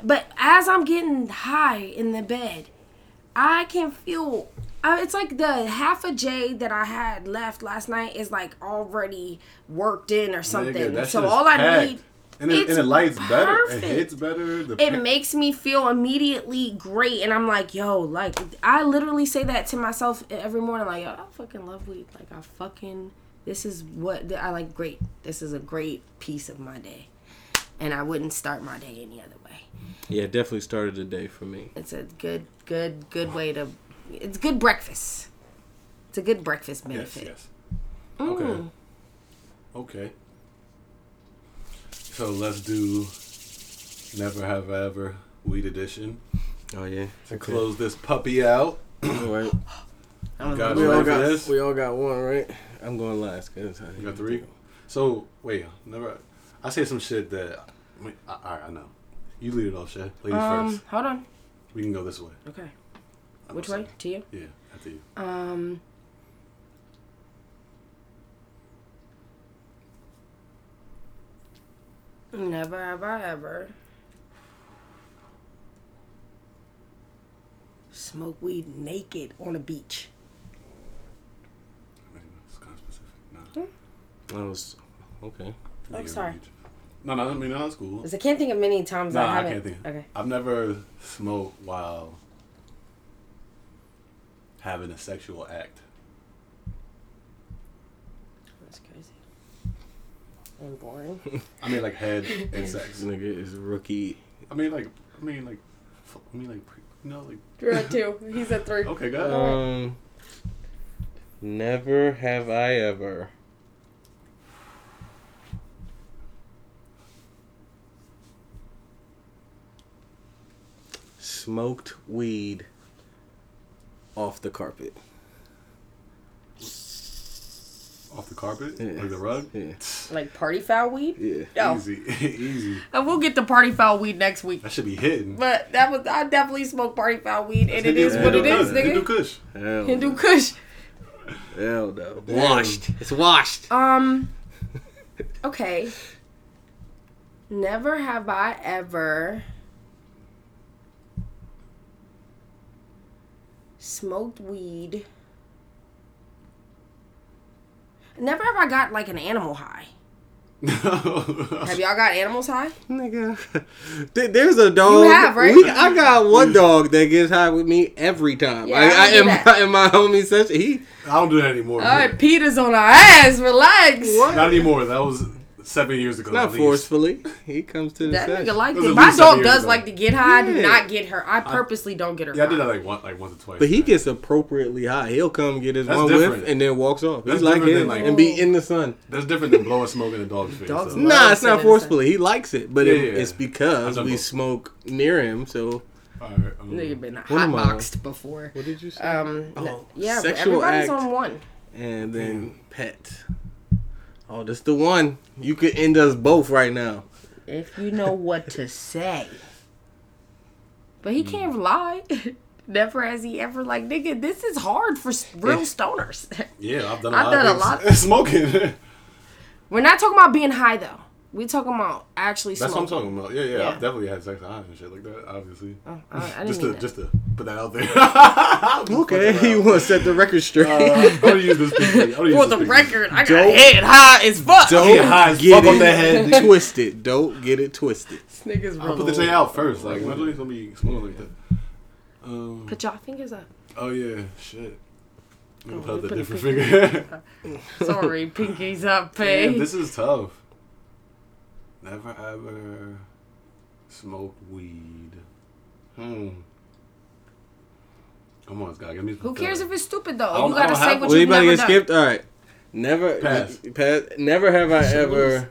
Speaker 1: But as I'm getting high in the bed, I can feel. Uh, it's like the half a J that I had left last night is like already worked in or something.
Speaker 3: Nigga,
Speaker 1: so
Speaker 3: shit is
Speaker 1: all I
Speaker 3: packed.
Speaker 1: need,
Speaker 3: And it,
Speaker 1: it's
Speaker 3: and it lights better. It hits better. The
Speaker 1: it
Speaker 3: pa-
Speaker 1: makes me feel immediately great, and I'm like, yo, like I literally say that to myself every morning, like, yo, I fucking love weed. Like I fucking, this is what I like. Great, this is a great piece of my day, and I wouldn't start my day any other way.
Speaker 2: Yeah, definitely started the day for me.
Speaker 1: It's a good, good, good way to. It's good breakfast. It's a good breakfast benefit.
Speaker 3: yes. Okay.
Speaker 1: Mm.
Speaker 3: Okay. So let's do Never Have I Ever Weed Edition
Speaker 2: Oh yeah.
Speaker 3: to close this puppy out.
Speaker 2: All right.
Speaker 1: I'm
Speaker 2: We all got we all got one, right? I'm going last. Cause I,
Speaker 3: You got three. So wait, never. I say some shit that. I I, all right, I know. You lead it off, Shay. Ladies
Speaker 1: Um,
Speaker 3: first.
Speaker 1: hold on.
Speaker 3: We can go this way.
Speaker 1: Okay.
Speaker 3: I'm
Speaker 1: Which
Speaker 3: sorry.
Speaker 1: way? To you.
Speaker 3: Yeah, after you.
Speaker 1: Um. Never have I ever Smoke weed naked on a beach.
Speaker 3: I mean, it's kind of specific. Nah.
Speaker 2: I was okay.
Speaker 1: Oh,
Speaker 3: Yeah,
Speaker 1: sorry.
Speaker 3: No, no, I mean, no, that's cool.
Speaker 1: Because I can't think of many times
Speaker 3: Nah,
Speaker 1: I
Speaker 3: I,
Speaker 1: haven't.
Speaker 3: can't think.
Speaker 1: Okay.
Speaker 3: I've never smoked while having a sexual act.
Speaker 1: That's crazy. And boring.
Speaker 3: I mean, like head [laughs] and sex.
Speaker 2: Nigga is rookie.
Speaker 3: I mean, like, I mean, like, f- I mean, like, pre- you know, like.
Speaker 1: You're at two. He's at three.
Speaker 3: Okay, go ahead.
Speaker 2: Um, never have I ever. Smoked weed off the carpet.
Speaker 3: Off the carpet,
Speaker 2: Yeah.
Speaker 3: like the rug.
Speaker 2: Yeah,
Speaker 1: Like party foul weed?
Speaker 2: yeah.
Speaker 1: No.
Speaker 3: Easy, [laughs] easy.
Speaker 1: And we'll get the party foul weed next week.
Speaker 3: That should be hidden.
Speaker 1: But that was I definitely smoke party foul weed, and it is what it
Speaker 3: is, nigga.
Speaker 1: is,
Speaker 3: Kush, Hindu. Kush.
Speaker 2: Hell,
Speaker 1: Hindu Kush.
Speaker 2: hell no. Washed. It's washed.
Speaker 1: Um. Okay. Never have I ever smoked weed. Never have I got like an animal high. [laughs] Have y'all got animals high?
Speaker 2: Nigga, [laughs] there's a dog.
Speaker 1: You have, right?
Speaker 2: We, I got one dog that gets high with me every time.
Speaker 1: Yeah,
Speaker 2: I,
Speaker 1: I
Speaker 2: I,
Speaker 1: do
Speaker 2: in, my, in my homie session, he
Speaker 3: I don't do that anymore.
Speaker 1: All right, PETA's on our ass. Relax.
Speaker 2: what?
Speaker 3: Not anymore. That was seven years ago.
Speaker 2: Not
Speaker 3: at
Speaker 2: forcefully. He comes to the
Speaker 1: That
Speaker 2: session.
Speaker 1: nigga like it. My
Speaker 3: at least seven
Speaker 1: dog does
Speaker 3: ago.
Speaker 1: like to get high. I do not get her. I purposely don't get her.
Speaker 3: Yeah, I did that like one, like once or twice.
Speaker 2: But he gets appropriately high. He'll come get his
Speaker 3: That's
Speaker 2: one
Speaker 3: different.
Speaker 2: whiff and then walks off.
Speaker 3: That's
Speaker 2: He's like
Speaker 3: different
Speaker 2: him
Speaker 3: than, like-
Speaker 2: and be in the sun.
Speaker 3: That's different than blowing smoke in a dog's face.
Speaker 1: Dogs
Speaker 3: though.
Speaker 1: love-
Speaker 2: Nah, it's not
Speaker 1: the
Speaker 2: forcefully. He likes it, but it,
Speaker 3: Yeah, yeah.
Speaker 2: it's because we
Speaker 3: both.
Speaker 2: smoke near him. So
Speaker 3: All right, um,
Speaker 1: Nigga been
Speaker 2: One of my-
Speaker 1: hotboxed before.
Speaker 2: what did you say?
Speaker 1: Um,
Speaker 2: Oh,
Speaker 1: yeah,
Speaker 2: sexual
Speaker 1: everybody's
Speaker 2: act.
Speaker 1: on one.
Speaker 2: and then pet. Oh, that's the one. You could end us both right now.
Speaker 1: If you know what to say. But he can't hmm. lie. [laughs] Never has he ever like nigga. This is hard for real stoners.
Speaker 3: yeah, I've done a
Speaker 1: I've
Speaker 3: lot.
Speaker 1: done a [laughs]
Speaker 3: of
Speaker 1: lot.
Speaker 3: things. Smoking.
Speaker 1: We're not talking about being high though. We talking about actually
Speaker 3: That's
Speaker 1: smoking.
Speaker 3: what I'm talking about. Yeah, yeah,
Speaker 1: Yeah.
Speaker 3: I've definitely had sex high and shit like that. Obviously,
Speaker 1: Oh, I, I didn't
Speaker 3: just
Speaker 1: mean
Speaker 3: to
Speaker 1: that.
Speaker 3: just to put that out there. [laughs] I'm just
Speaker 2: Okay,
Speaker 3: fucking
Speaker 2: you want to set the record straight.
Speaker 3: Uh, I'm gonna use this picture. I'm use
Speaker 1: For the
Speaker 3: picture.
Speaker 1: record, I got
Speaker 2: Don't-
Speaker 1: head high as fuck.
Speaker 2: Don't
Speaker 3: get high as
Speaker 2: get
Speaker 3: fuck
Speaker 2: it
Speaker 3: off that head.
Speaker 2: twisted. Don't get it twisted.
Speaker 1: This nigga's
Speaker 3: I'll put the thing out first. Like, imagine it's gonna be smoking like that. Um,
Speaker 1: Put y'all fingers up.
Speaker 3: oh yeah, shit. I'm gonna
Speaker 1: Oh,
Speaker 3: put the
Speaker 1: a
Speaker 3: different
Speaker 1: finger-
Speaker 3: finger.
Speaker 1: Sorry, pinkies up,
Speaker 3: Damn,
Speaker 1: pay.
Speaker 3: this is tough. Never ever smoke weed. Hmm. Come on, Scott. Give me some
Speaker 1: Who cares
Speaker 3: feeling.
Speaker 1: if it's stupid though?
Speaker 3: don't-
Speaker 1: You gotta
Speaker 3: don't
Speaker 1: say
Speaker 3: have
Speaker 1: what.
Speaker 2: Well,
Speaker 1: you've
Speaker 2: anybody
Speaker 1: never
Speaker 2: get
Speaker 1: done.
Speaker 2: skipped? All right. Never,
Speaker 3: Pass.
Speaker 2: pass. Never have I ever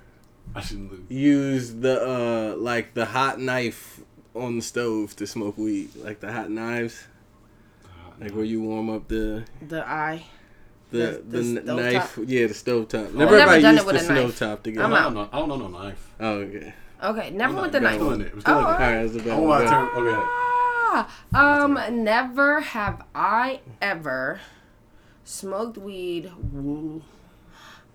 Speaker 3: I shouldn't lose.
Speaker 2: used the uh like the hot knife on the stove to smoke weed, like the hot knives, like where you warm up the
Speaker 1: The eye.
Speaker 2: The
Speaker 1: The-
Speaker 2: the,
Speaker 1: the
Speaker 2: knife.
Speaker 1: top?
Speaker 2: Yeah, the stove top. Never have
Speaker 1: never
Speaker 2: I
Speaker 1: done
Speaker 2: used
Speaker 1: it with
Speaker 2: the
Speaker 1: a
Speaker 2: stove
Speaker 1: knife.
Speaker 2: top to get.
Speaker 1: I'm out.
Speaker 3: don't know. I don't know no knife.
Speaker 2: Oh, okay.
Speaker 1: Okay, never with the knife.
Speaker 3: We're still in it. We're still
Speaker 1: Oh,
Speaker 3: it.
Speaker 2: right, that's the
Speaker 3: I
Speaker 2: better.
Speaker 3: my turn. Okay.
Speaker 1: Ah, um, never have I ever smoked weed. Woo.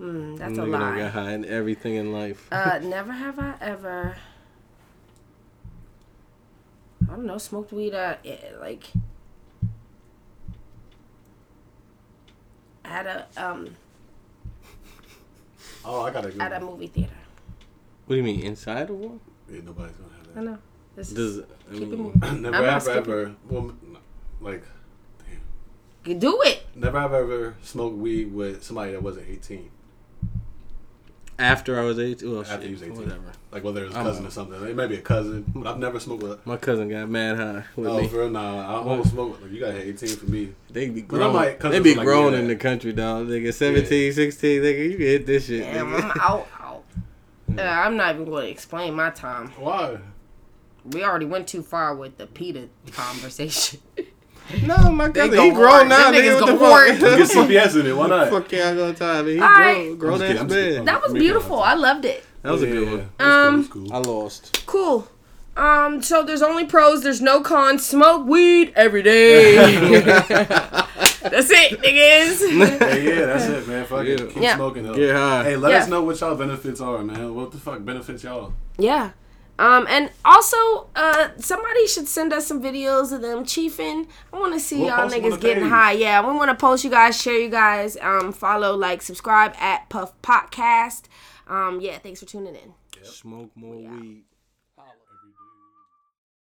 Speaker 1: Mm, that's a
Speaker 2: Nigga don't get
Speaker 1: lie.
Speaker 2: high in everything in life.
Speaker 1: Uh, never have I ever. I don't know. Smoked weed at eh, like at a um
Speaker 3: Oh, I gotta go.
Speaker 1: at a movie theater.
Speaker 2: What do you mean inside of one?
Speaker 3: Yeah, nobody's gonna have that.
Speaker 1: I
Speaker 3: that.
Speaker 1: know. This is,
Speaker 2: Does I
Speaker 1: keep it moving. [clears throat]
Speaker 3: never
Speaker 1: I'm
Speaker 3: have
Speaker 1: skipping.
Speaker 3: ever. Well, like, damn.
Speaker 1: You do it.
Speaker 3: Never have ever smoked weed with somebody that wasn't 18.
Speaker 2: After I was eighteen? Well,
Speaker 3: After
Speaker 2: shit,
Speaker 3: you was 18.
Speaker 2: whatever.
Speaker 3: Like whether it was a
Speaker 2: I'm
Speaker 3: cousin
Speaker 2: out.
Speaker 3: or something. It may be a cousin, but I've never smoked with.
Speaker 2: My cousin got mad high with
Speaker 3: Oh,
Speaker 2: me.
Speaker 3: for real? Nah, I don't smoke. Like, you got to hit 18 for me.
Speaker 2: They be grown.
Speaker 3: might-
Speaker 2: they be
Speaker 3: like
Speaker 2: grown
Speaker 3: me,
Speaker 2: in the country, dog. Nigga, 17, 16, nigga, you can hit this shit.
Speaker 1: Damn,
Speaker 2: nigga.
Speaker 1: I'm out. Out. Uh, I'm not even going to explain my time.
Speaker 3: Why?
Speaker 1: We already went too far with the PETA conversation. [laughs]
Speaker 2: No, my
Speaker 1: They
Speaker 2: cousin,
Speaker 1: go
Speaker 2: he grown
Speaker 1: hard.
Speaker 2: now,
Speaker 1: Them
Speaker 2: nigga.
Speaker 1: niggas go
Speaker 2: the
Speaker 1: hard.
Speaker 2: fuck?
Speaker 3: Let's get CPS in it. Why not?
Speaker 2: Fuck yeah, I got time. He
Speaker 1: All
Speaker 2: grown,
Speaker 1: right.
Speaker 2: grown
Speaker 3: I'm
Speaker 2: ass
Speaker 3: kidding, I'm just
Speaker 2: man.
Speaker 1: that was beautiful. I loved it.
Speaker 2: That was a good one.
Speaker 3: yeah. Cool,
Speaker 1: Um,
Speaker 3: cool.
Speaker 2: I lost.
Speaker 1: Cool. Um, so there's only pros, there's no cons. Smoke weed every day. [laughs] That's it, niggas.
Speaker 3: Yeah, yeah, that's it, man. Fuck it. Keep
Speaker 1: Yeah.
Speaker 3: smoking though.
Speaker 2: Get high.
Speaker 3: Hey, let
Speaker 1: Yeah.
Speaker 3: us know what y'all benefits are, man. What the fuck benefits y'all?
Speaker 1: yeah. Um, and also, uh, somebody should send us some videos of them chiefing. I want to see
Speaker 3: We'll
Speaker 1: y'all
Speaker 3: post them on
Speaker 1: niggas getting
Speaker 3: page.
Speaker 1: high. Yeah, we want to post you guys, share you guys, um, follow, like, subscribe at Puff Podcast. Um, yeah, thanks for tuning in.
Speaker 2: Smoke more weed.